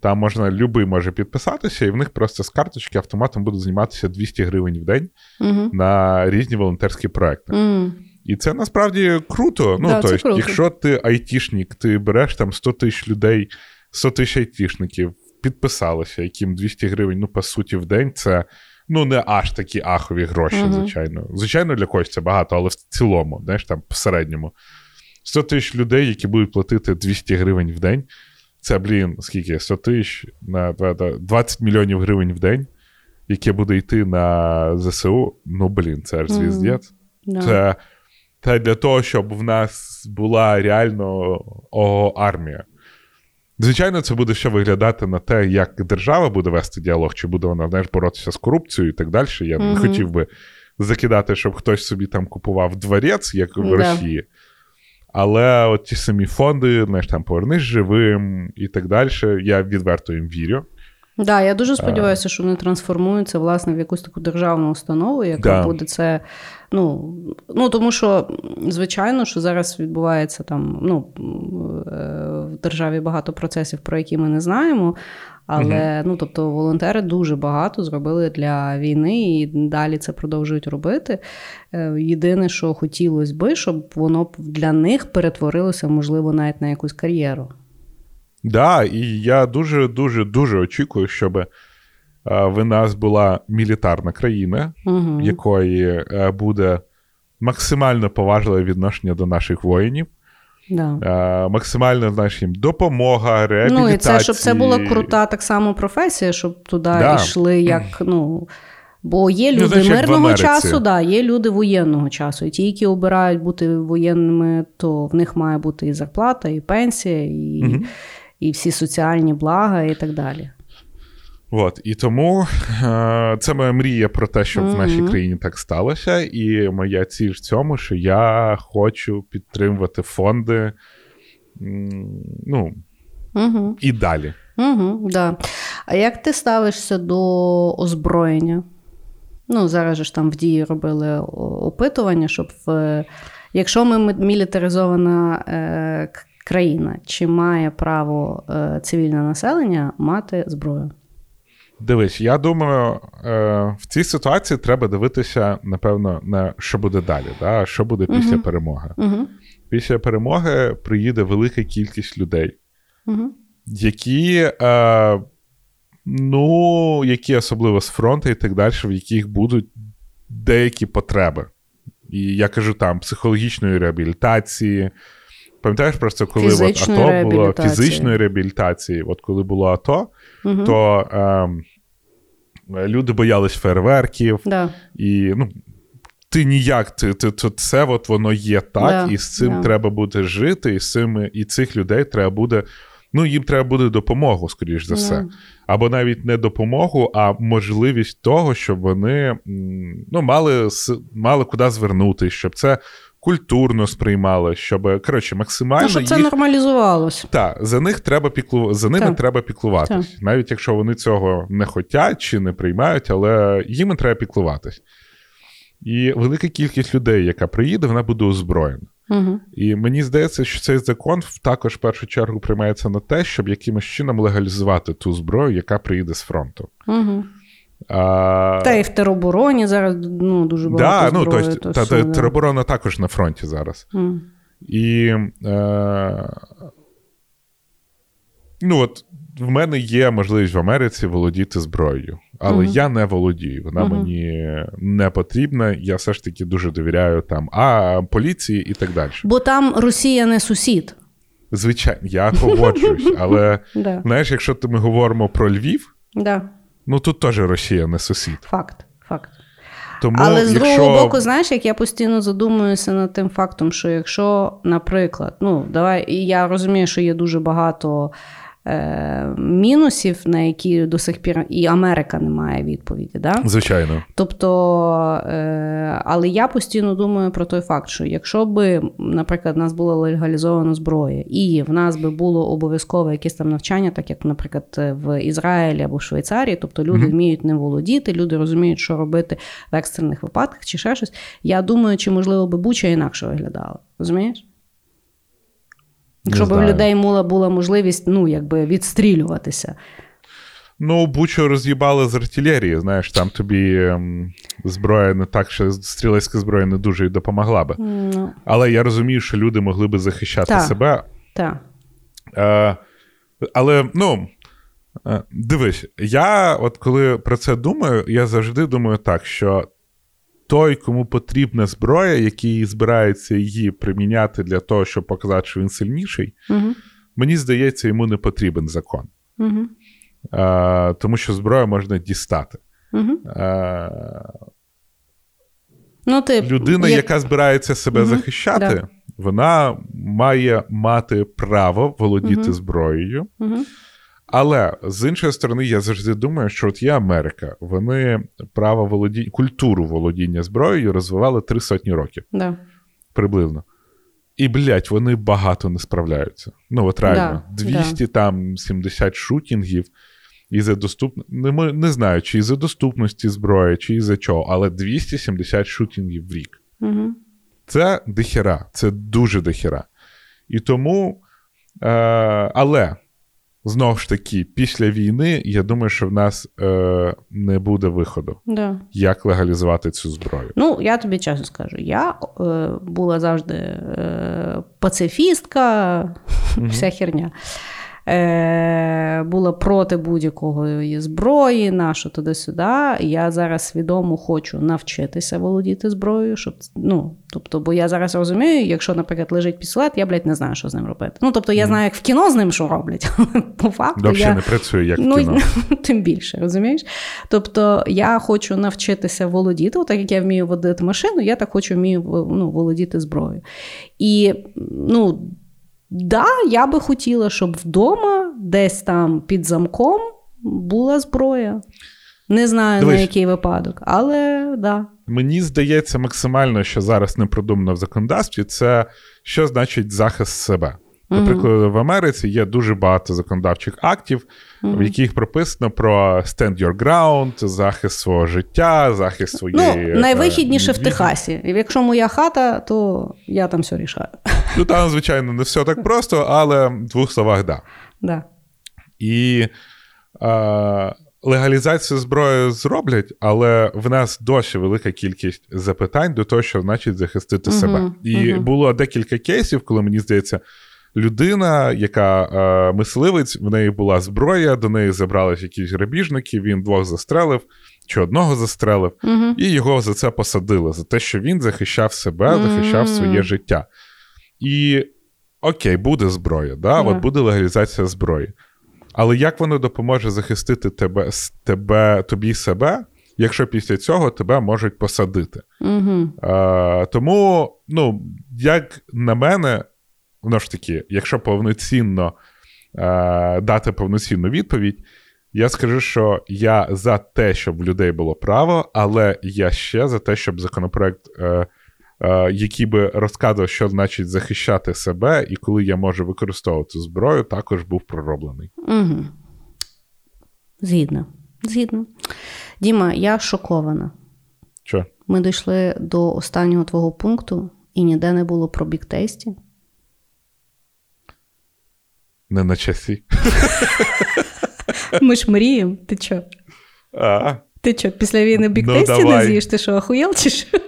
Там можна любий може підписатися, і в них просто з карточки автоматом будуть зніматися 200 гривень в день Угу. на різні волонтерські проекти. Угу. І це насправді круто. Ну, Да, це тобто, круто. якщо ти айтішник, ти береш там 100 тисяч людей, 100 тисяч айтішників, підписалися, яким 200 гривень, ну, по суті, в день це ну, не аж такі ахові гроші, Мгм. звичайно. Звичайно, для когось це багато, але в цілому, знаєш, там в середньому. 100 тисяч людей, які будуть платити 200 гривень в день. Це, блін, скільки? 100 тисяч на 20 мільйонів гривень в день, яке буде йти на ЗСУ. Ну, блін, це ж звіздець. Да. Це, це для того, щоб в нас була реально о, армія. Звичайно, це буде ще виглядати на те, як держава буде вести діалог, чи буде вона знаєш, боротися з корупцією і так далі. Я не Мгм. хотів би закидати, щоб хтось собі там купував дворець, як в Да. Росії. Але от ті самі фонди, знаєш, там повернись живим і так далі. Я відверто їм вірю. Да, я дуже сподіваюся, що вони трансформуються власне в якусь таку державну установу, яка Да. буде це. Ну, ну тому що, звичайно, що зараз відбувається там ну, е, в державі багато процесів, про які ми не знаємо. Але ну, тобто, волонтери дуже багато зробили для війни і далі це продовжують робити. Е, Єдине, що хотілося би, щоб воно для них перетворилося, можливо, навіть на якусь кар'єру. Да, і я дуже, дуже, дуже очікую, щоб е, в нас була мілітарна країна, Угу. в якої е, буде максимально поважливе відношення до наших воїнів, Да. е, максимально знаєш, їм допомога, реабілітація. Ну, і це, щоб це була крута так само професія, щоб туди Да. йшли як, ну. Бо є Ну, люди ну, мирного часу, да, є люди воєнного часу. І ті, які обирають бути воєнними, то в них має бути і зарплата, і пенсія, і, угу. і всі соціальні блага, і так далі. От, і тому е, це моя мрія про те, щоб в нашій країні так сталося. І моя ціль в цьому, що я хочу підтримувати фонди. Ну, Угу. і далі. Угу, да. А як ти ставишся до озброєння? Ну, зараз же ж там в дії робили опитування, щоб в, якщо ми мілітаризована е, країна, чи має право е, цивільне населення мати зброю? Дивись, я думаю, е, в цій ситуації треба дивитися, напевно, на що буде далі, да? що буде після Мгм. перемоги. Угу. Після перемоги приїде велика кількість людей, Угу. які, е, ну, які особливо з фронту і так далі, в яких будуть деякі потреби. І я кажу там психологічної реабілітації. Пам'ятаєш просто, коли от АТо було фізичної реабілітації, от коли було АТО, Угу. то ем, люди боялись фейерверків, Да. і ну, ти ніяк, ти, ти, ти, це от воно є так, Да, і з цим да. треба буде жити, і з цими, і цих людей треба буде. Ну, їм треба буде допомогу, скоріш за все. Або навіть не допомогу, а можливість того, щоб вони ну, мали, мали куди звернути, щоб це культурно сприймали, щоб коротше, максимально Ну, щоб це їх нормалізувалось. так, за них треба піклу... за ними Так. треба піклуватись. Навіть якщо вони цього не хочуть чи не приймають, але їм треба піклуватись. І велика кількість людей, яка приїде, вона буде озброєна. Угу. І мені здається, що цей закон також в першу чергу приймається на те, щоб якимось чином легалізувати ту зброю, яка приїде з фронту. Угу. А... Та і в теробороні зараз ну, дуже да, багато ну, зброї. тобто, то та, що, та, да. тероборона також на фронті зараз. М. І е, ну от в мене є можливість в Америці володіти зброєю, але Мгм. я не володію. Вона Мгм. мені не потрібна. Я все ж таки дуже довіряю там а поліції і так далі. Бо там Росія не сусід. Звичайно, я погоджуюсь, але *laughs* знаєш, якщо ми говоримо про Львів, Да. Ну тут теж Росія не сусід. Факт, факт. Тому, Але з якщо... другого боку, знаєш, як я постійно задумуюся над тим фактом, що якщо, наприклад, ну давай, і я розумію, що є дуже багато мінусів, на які до сих пір і Америка не має відповіді. Да? Звичайно. Тобто, е, але я постійно думаю про той факт, що якщо би, наприклад, в нас була легалізована зброя, і в нас би було обов'язкове якесь там навчання, так як, наприклад, в Ізраїлі або в Швейцарії, тобто люди Мгм. вміють ним володіти, люди розуміють, що робити в екстрених випадках чи ще щось. Я думаю, чи можливо би Буча інакше виглядала. Розумієш? Якщо б у людей була, була можливість ну, якби відстрілюватися. Ну, Бучу роз'їбали з артилерії, знаєш, там тобі ем, зброя не так, що стрілецька зброя не дуже й допомогла би. Ну, Але я розумію, що люди могли би захищати Так. себе. так. Е, але, ну, е, дивись, я от коли про це думаю, я завжди думаю так, що той, кому потрібна зброя, який збирається її приміняти для того, щоб показати, що він сильніший, Угу. мені здається, йому не потрібен закон. Угу. Е, тому що зброю можна дістати. Угу. Е, Ну, ти, людина, як- яка збирається себе Мгм, захищати, да. вона має мати право володіти зброєю. Угу. Але з іншої сторони, я завжди думаю, що от є Америка. Вони право володіння, культуру володіння зброєю розвивали три сотні років Да. приблизно. І, блядь, вони багато не справляються. Ну, от реально, Да, 200 там 70 шутінгів. І за доступ... не, ми- не знаю, чи із-за доступності зброї, чи із-за чого, але 270 шутінгів в рік. Угу. Це дохіра, це дуже дохіра. І тому, е, але знову ж таки, після війни, я думаю, що в нас е, не буде виходу, Да. як легалізувати цю зброю. Ну, я тобі чесно скажу, я е, була завжди е, пацифістка, вся херня. Е, була проти будь-якої зброї, нашу туди-сюди. Я зараз свідомо хочу навчитися володіти зброєю, щоб ну, тобто, бо я зараз розумію, якщо, наприклад, лежить пістолет, я, блядь, не знаю, що з ним робити. Ну, тобто, я знаю, як в кіно з ним що роблять, *laughs* але по факту я... не працює як в Ну, кіно. *laughs* тим більше, розумієш? Тобто я хочу навчитися володіти, так як я вмію водити машину, я так хочу вмію ну, володіти зброєю. І ну, да, я би хотіла, щоб вдома, десь там під замком, була зброя. Не знаю Дивись. на який випадок, але да. Мені здається, максимально, що зараз не продумано в законодавстві, це що значить захист себе. Наприклад, в Америці є дуже багато законодавчих актів, в яких прописано про stand your ground, захист свого життя, захист своєї. Ну, найвихідніше е, в Техасі. Якщо моя хата, то я там все рішаю. Ну, там, звичайно, не все так просто, але в двох словах, да. Да. І е, легалізацію зброї зроблять, але в нас досі велика кількість запитань до того, що значить захистити себе. І було декілька кейсів, коли мені здається. Людина, яка е, мисливець, в неї була зброя, до неї забрались якісь грабіжники, він двох застрелив чи одного застрелив, Угу. і його за це посадили, за те, що він захищав себе, захищав своє життя. І окей, буде зброя, да? От буде легалізація зброї. Але як воно допоможе захистити тебе, тебе тобі себе, якщо після цього тебе можуть посадити? Угу. Е, тому, ну, як на мене, воно ж таки, якщо повноцінно е, дати повноцінну відповідь, я скажу, що я за те, щоб в людей було право, але я ще за те, щоб законопроект, е, е, який би розказував, що значить захищати себе, і коли я можу використовувати зброю, також був пророблений. Угу. Згідно. Згідно. Діма, я шокована. Що? Ми дійшли до останнього твого пункту, і ніде не було про біктейсті. Не на часі. Ми ж мріємо. Ти чо? А, Ти чо, після війни Ну, біктейсті не давай. з'їш? Ти що, охуєл чи що?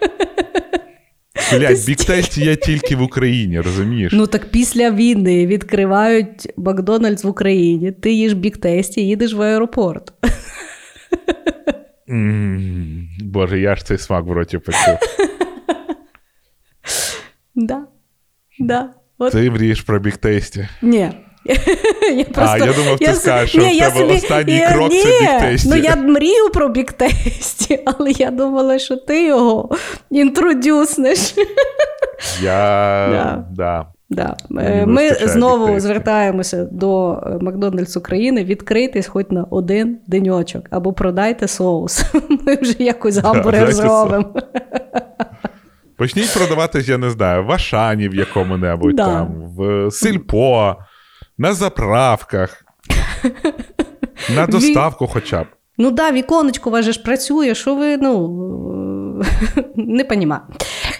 блядь, біктейсті є тільки в Україні, розумієш? Ну так після війни відкривають Макдональдс в Україні, ти їш біктейсті, їдеш в аеропорт. М, Боже, я ж цей смак в роті почув. *laughs* Да. Да. От. Ти мрієш про біктейсті. Ні. *laughs* я просто, а, я думав, ти я, скажеш, що ні, в тебе собі, останній я, крок ні, це біктесті. Ну, я мрію про біктесті, *laughs* але я думала, що ти його інтродюснеш. Я, *laughs* да. да. Да. Е, ми знову біктесті. звертаємося до е, Макдональдс України. Відкрийтесь хоч на один деньочок, або продайте соус. Ми вже якось гамбургер да, зробимо. Почніть продаватись, я не знаю, в Ашані в якому-небудь да. там, в Сільпо, на заправках, на доставку хоча б. Ну да, віконечко же ж працює, що ви, ну, не понімаю.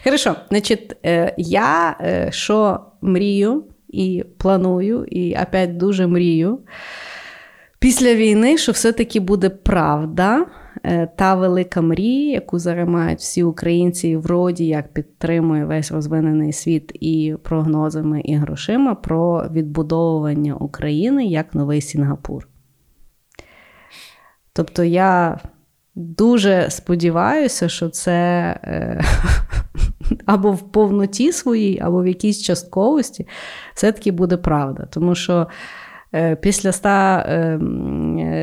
Хорошо, значить, е, я е, що мрію і планую, і опять дуже мрію. Після війни, що все-таки буде правда, та велика мрія, яку зараз мають всі українці, вроді як підтримує весь розвинений світ і прогнозами, і грошима про відбудовування України як новий Сінгапур. Тобто я дуже сподіваюся, що це е, *laughs* або в повноті своїй, або в якійсь частковості все-таки буде правда. Тому що. Е, після ста е,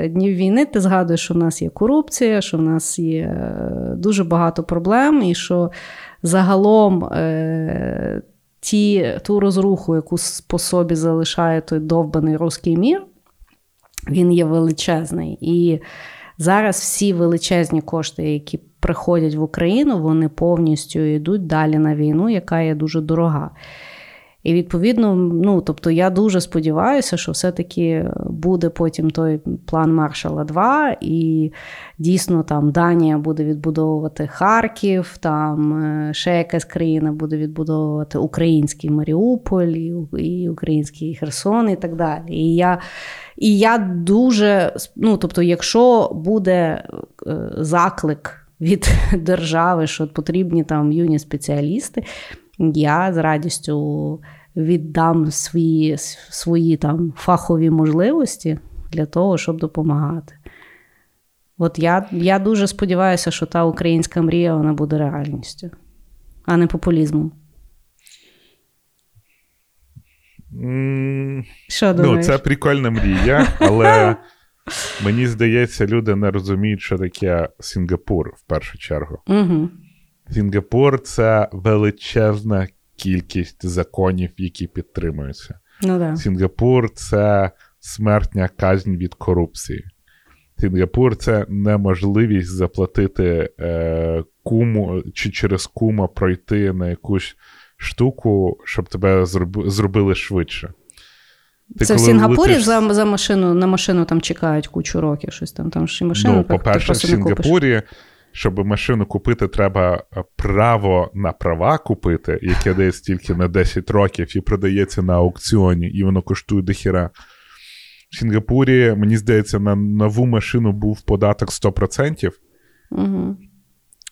днів війни ти згадуєш, що в нас є корупція, що в нас є е, дуже багато проблем, і що загалом ті, ту розруху, яку по собі залишає той довбаний руський мір, він є величезний. І зараз всі величезні кошти, які приходять в Україну, вони повністю йдуть далі на війну, яка є дуже дорога. І відповідно, ну тобто я дуже сподіваюся, що все-таки буде потім той план Маршала 2, і дійсно там Данія буде відбудовувати Харків, там е, ще якась країна буде відбудовувати український Маріуполь, і український Херсон, і так далі. І я і я дуже ну, тобто, якщо буде е, заклик від *laughs* держави, що потрібні там юні спеціалісти я з радістю віддам свої свої там фахові можливості для того, щоб допомагати. От я я дуже сподіваюся, що та українська мрія вона буде реальністю, а не популізмом. Mm, що думаєш? Ну, Це прикольна мрія, але *laughs* мені здається, люди не розуміють, що таке Сінгапур в першу чергу. Угу. Сінгапур це величезна кількість законів, які підтримуються. Ну, да. Сінгапур це смертна казнь від корупції. Сінгапур це неможливість заплатити е, куму чи через кума пройти на якусь штуку, щоб тебе зробили швидше. Ти Це в Сінгапурі летиш... за за машину на машину там чекають кучу років, щось там там ще машину. Ну, по-перше, в Сінгапурі щоб машину купити, треба е, право на права купити, яке дається тільки на 10 років і продається на аукціоні, і воно коштує дохіра. В Сінгапурі, мені здається, на нову машину був податок 100%. Угу.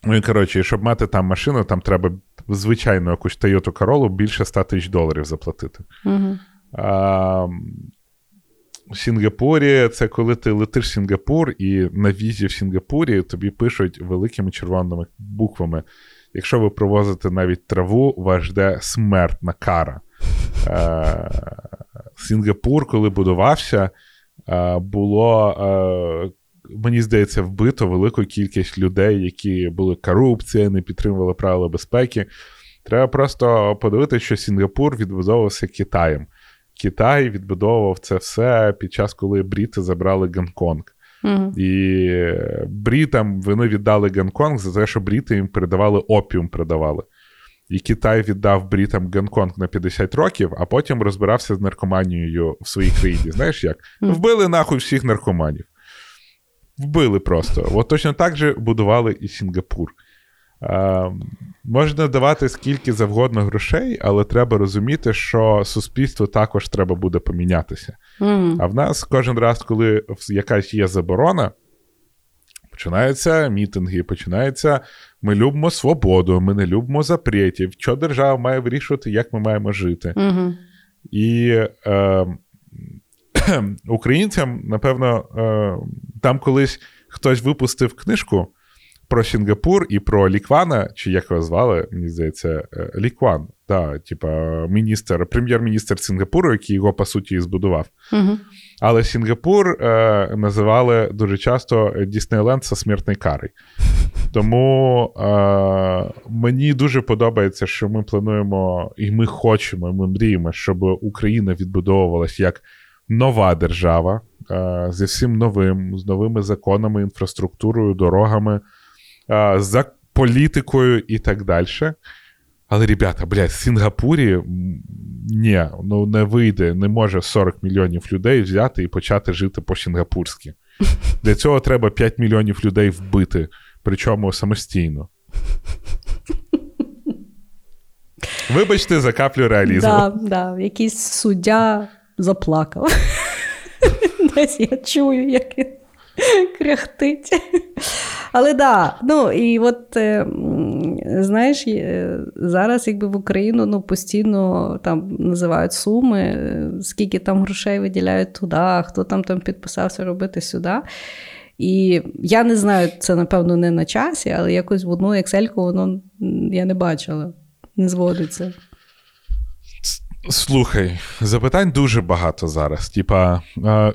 Ну і коротше, щоб мати там машину, там треба звичайно якусь Toyota Corolla більше 100 тисяч доларів заплатити. Угу. А, в Сінгапурі це коли ти летиш в Сінгапур, і на візі в Сінгапурі тобі пишуть великими червоними буквами. Якщо ви провозите навіть траву, вас жде смертна кара. Е, Сінгапур, коли будувався, е, було, е, мені здається, вбито велику кількість людей, які були корупція, не підтримували правила безпеки. Треба просто подивитися, що Сінгапур відбудовувався Китаєм. Китай відбудовував це все під час, коли бріти забрали Гонконг. Mm-hmm. І брітам вони віддали Гонконг за те, що бріти їм передавали опіум продавали. І Китай віддав брітам Гонконг на 50 років, а потім розбирався з наркоманією в своїй країні. Знаєш як? Mm-hmm. Вбили нахуй всіх наркоманів. Вбили просто. От точно так же будували і Сінгапур. Е, можна давати скільки завгодно грошей, але треба розуміти, що суспільство також треба буде помінятися. Mm. А в нас кожен раз, коли якась є заборона, починаються мітинги, починається ми любимо свободу, ми не любимо запретів, що держава має вирішувати, як ми маємо жити. Mm-hmm. І е, *clears throat* українцям, напевно, е, там колись хтось випустив книжку про Сінгапур і про Ліквана, чи як його звали, мені здається, е, Лікван, да, типа міністр, прем'єр-міністр Сінгапуру, який його по суті і збудував. Угу. Але Сінгапур е, називали дуже часто Діснейленд со смертної кари. Тому е, мені дуже подобається, що ми плануємо і ми хочемо, і ми мріємо, щоб Україна відбудовувалась як нова держава е, зі всім новим, з новими законами, інфраструктурою, дорогами, за політикою і так далі. Але, ребята, блядь, в Сінгапурі ні, ну не вийде, не може 40 мільйонів людей взяти і почати жити по-сінгапурськи. *laughs* Для цього треба 5 мільйонів людей вбити, причому самостійно. *laughs* Вибачте за каплю реалізму. Да, да, Якийсь суддя заплакав. *laughs* Десь я чую, як він кряхтить. Але да, ну і от е, знаєш, зараз якби в Україну ну, постійно там називають суми, е, скільки там грошей виділяють туди, хто там там підписався робити сюди. І я не знаю, це напевно не на часі, але якось в одну ексельку воно я не бачила, не зводиться. Слухай, запитань дуже багато зараз. Типа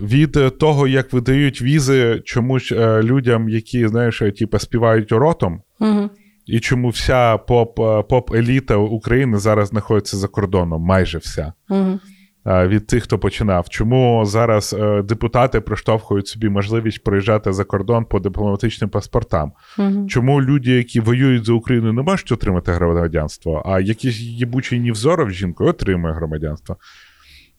від того, як видають візи чомусь е, людям, які знаєш, типа співають ротом, угу. і чому вся поп, е, поп-еліта України зараз знаходиться за кордоном, майже вся. Угу від тих, хто починав. Чому зараз е, депутати проштовхують собі можливість проїжджати за кордон по дипломатичним паспортам? Угу. Чому люди, які воюють за Україну, не можуть отримати громадянство, а якийсь єбучий Нівзоров жінкою отримує громадянство?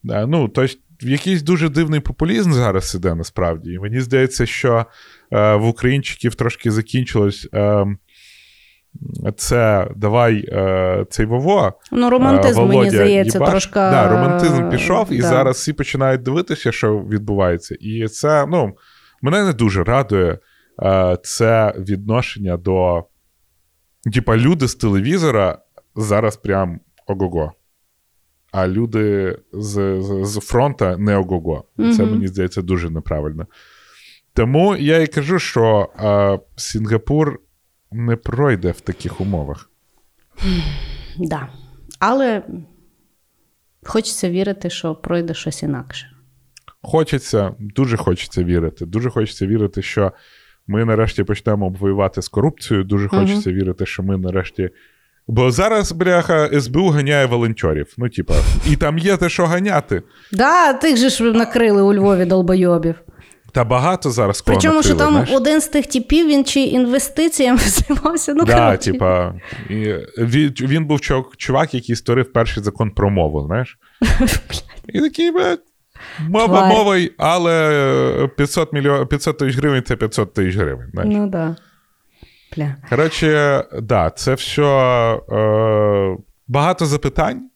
Ну, тобто, якийсь дуже дивний популізм зараз іде насправді. І мені здається, що е, в українчиків трошки закінчилось. Це давай е, цей Вово. Ну, романтизм, Володя, мені здається, їбаш. трошки. Да, романтизм пішов, і да. зараз всі починають дивитися, що відбувається. І це ну, мене не дуже радує е, це відношення до. Типа, люди з телевізора зараз прям ого-го. А люди з з, з фронта не ого-го. Mm-hmm. Це мені здається дуже неправильно. Тому я і кажу, що е, Сінгапур не пройде в таких умовах. Да. Але хочеться вірити, що пройде щось інакше. Хочеться, дуже хочеться вірити. Дуже хочеться вірити, що ми нарешті почнемо воювати з корупцією. Дуже хочеться угу. вірити, що ми нарешті. Бо зараз, бляха, СБУ ганяє волонтерів. Ну, типа, і там є те, що ганяти. Да, тих же ж накрили у Львові долбойобів. Та багато зараз кого Причому, накрили, що там знаєш? один з тих типів, він чи інвестиціями *laughs* займався. Ну, да, типа, і він, він був чувак, який створив перший закон про мову, знаєш? *laughs* І такий, мова мовою, але 500 мільйон, 500 тисяч гривень це 500 тисяч гривень. Знаєш? Ну, да. Бля. Коротше, да, це все е, багато запитань,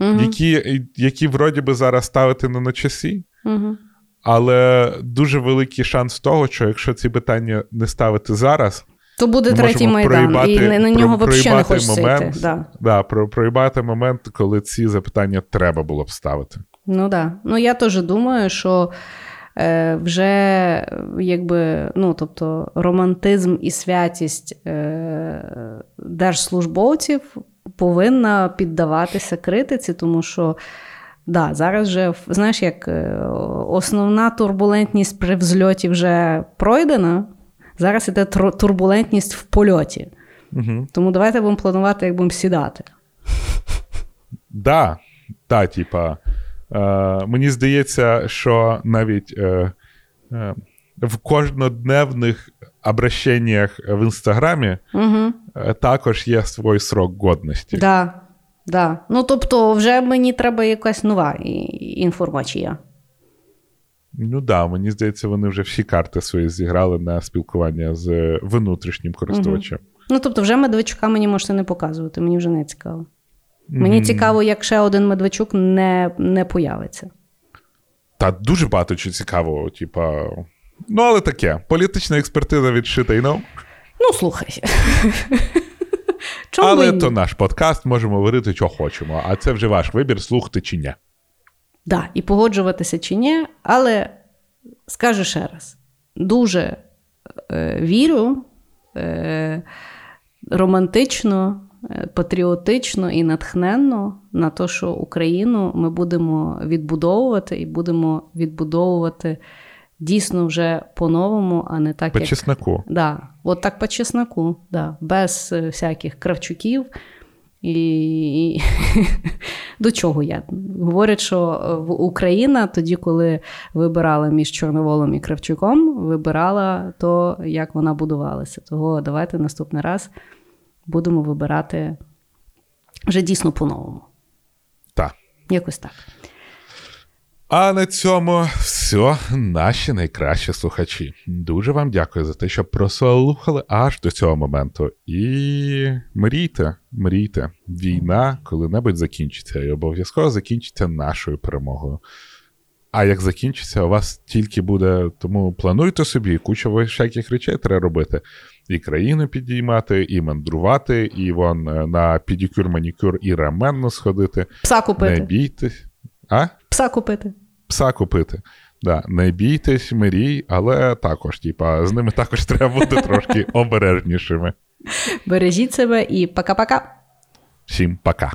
Угу. які, які вроді би зараз ставити не на часі. Угу. Але дуже великий шанс того, що якщо ці питання не ставити зараз, То буде ми третій майдан, і проїбати- на, на нього про- взагалі не хочеться момент. йти. Да. да, про, проїбати момент, коли ці запитання треба було б ставити. Ну да. Ну я теж думаю, що е, вже якби, ну, тобто, романтизм і святість е, держслужбовців повинна піддаватися критиці, тому що. Да, зараз вже, знаєш, як е, основна турбулентність при взльоті вже пройдена, зараз іде турбулентність в польоті. Угу. Тому давайте будемо планувати, як будемо сідати. Да, та, типа, е, мені здається, що навіть е, е, в кожнодневних обращеннях в інстаграмі Угу. також є свій срок годності. Да, да. Ну, тобто, вже мені треба якась нова інформація. Ну да, мені здається, вони вже всі карти свої зіграли на спілкування з внутрішнім користувачем. Ну, тобто, вже Медведчука мені можете не показувати, мені вже не цікаво. Мені Мгм. цікаво, як ще один Медведчук не, не появиться. Та дуже багато чого цікавого, типа. Ну, але таке. Політична експертиза від Shit I Know. Ну, слухай. *laughs* Чому Але то наш подкаст, можемо говорити, що хочемо. А це вже ваш вибір, слухати чи ні. Да, і погоджуватися чи ні, але скажу ще раз: дуже е, вірю е, романтично, е, патріотично і натхненно на те, що Україну ми будемо відбудовувати і будемо відбудовувати дійсно вже по-новому, а не так, По як... чесноку. Да, от так по чесноку, да, без е, всяких кравчуків. І, і *laughs* до чого я? Говорять, що е, Україна тоді, коли вибирала між Чорноволом і Кравчуком, вибирала то, як вона будувалася. Того давайте наступний раз будемо вибирати вже дійсно по-новому. Так. Якось так. А на цьому все, наші найкращі слухачі. Дуже вам дякую за те, що прослухали аж до цього моменту. І мрійте, мрійте, війна коли-небудь закінчиться, і обов'язково закінчиться нашою перемогою. А як закінчиться, у вас тільки буде. Тому плануйте собі, куча всяких речей треба робити. І країну підіймати, і мандрувати, і вон е, на педикюр, манікюр і раменно сходити. Пса купити. Не бійтесь. А? Пса купити. Пса купити. Да, не бійтесь мрій, але також, типа, з ними також *laughs* треба бути трошки обережнішими. Бережіть себе і пока-пока. Всім пока.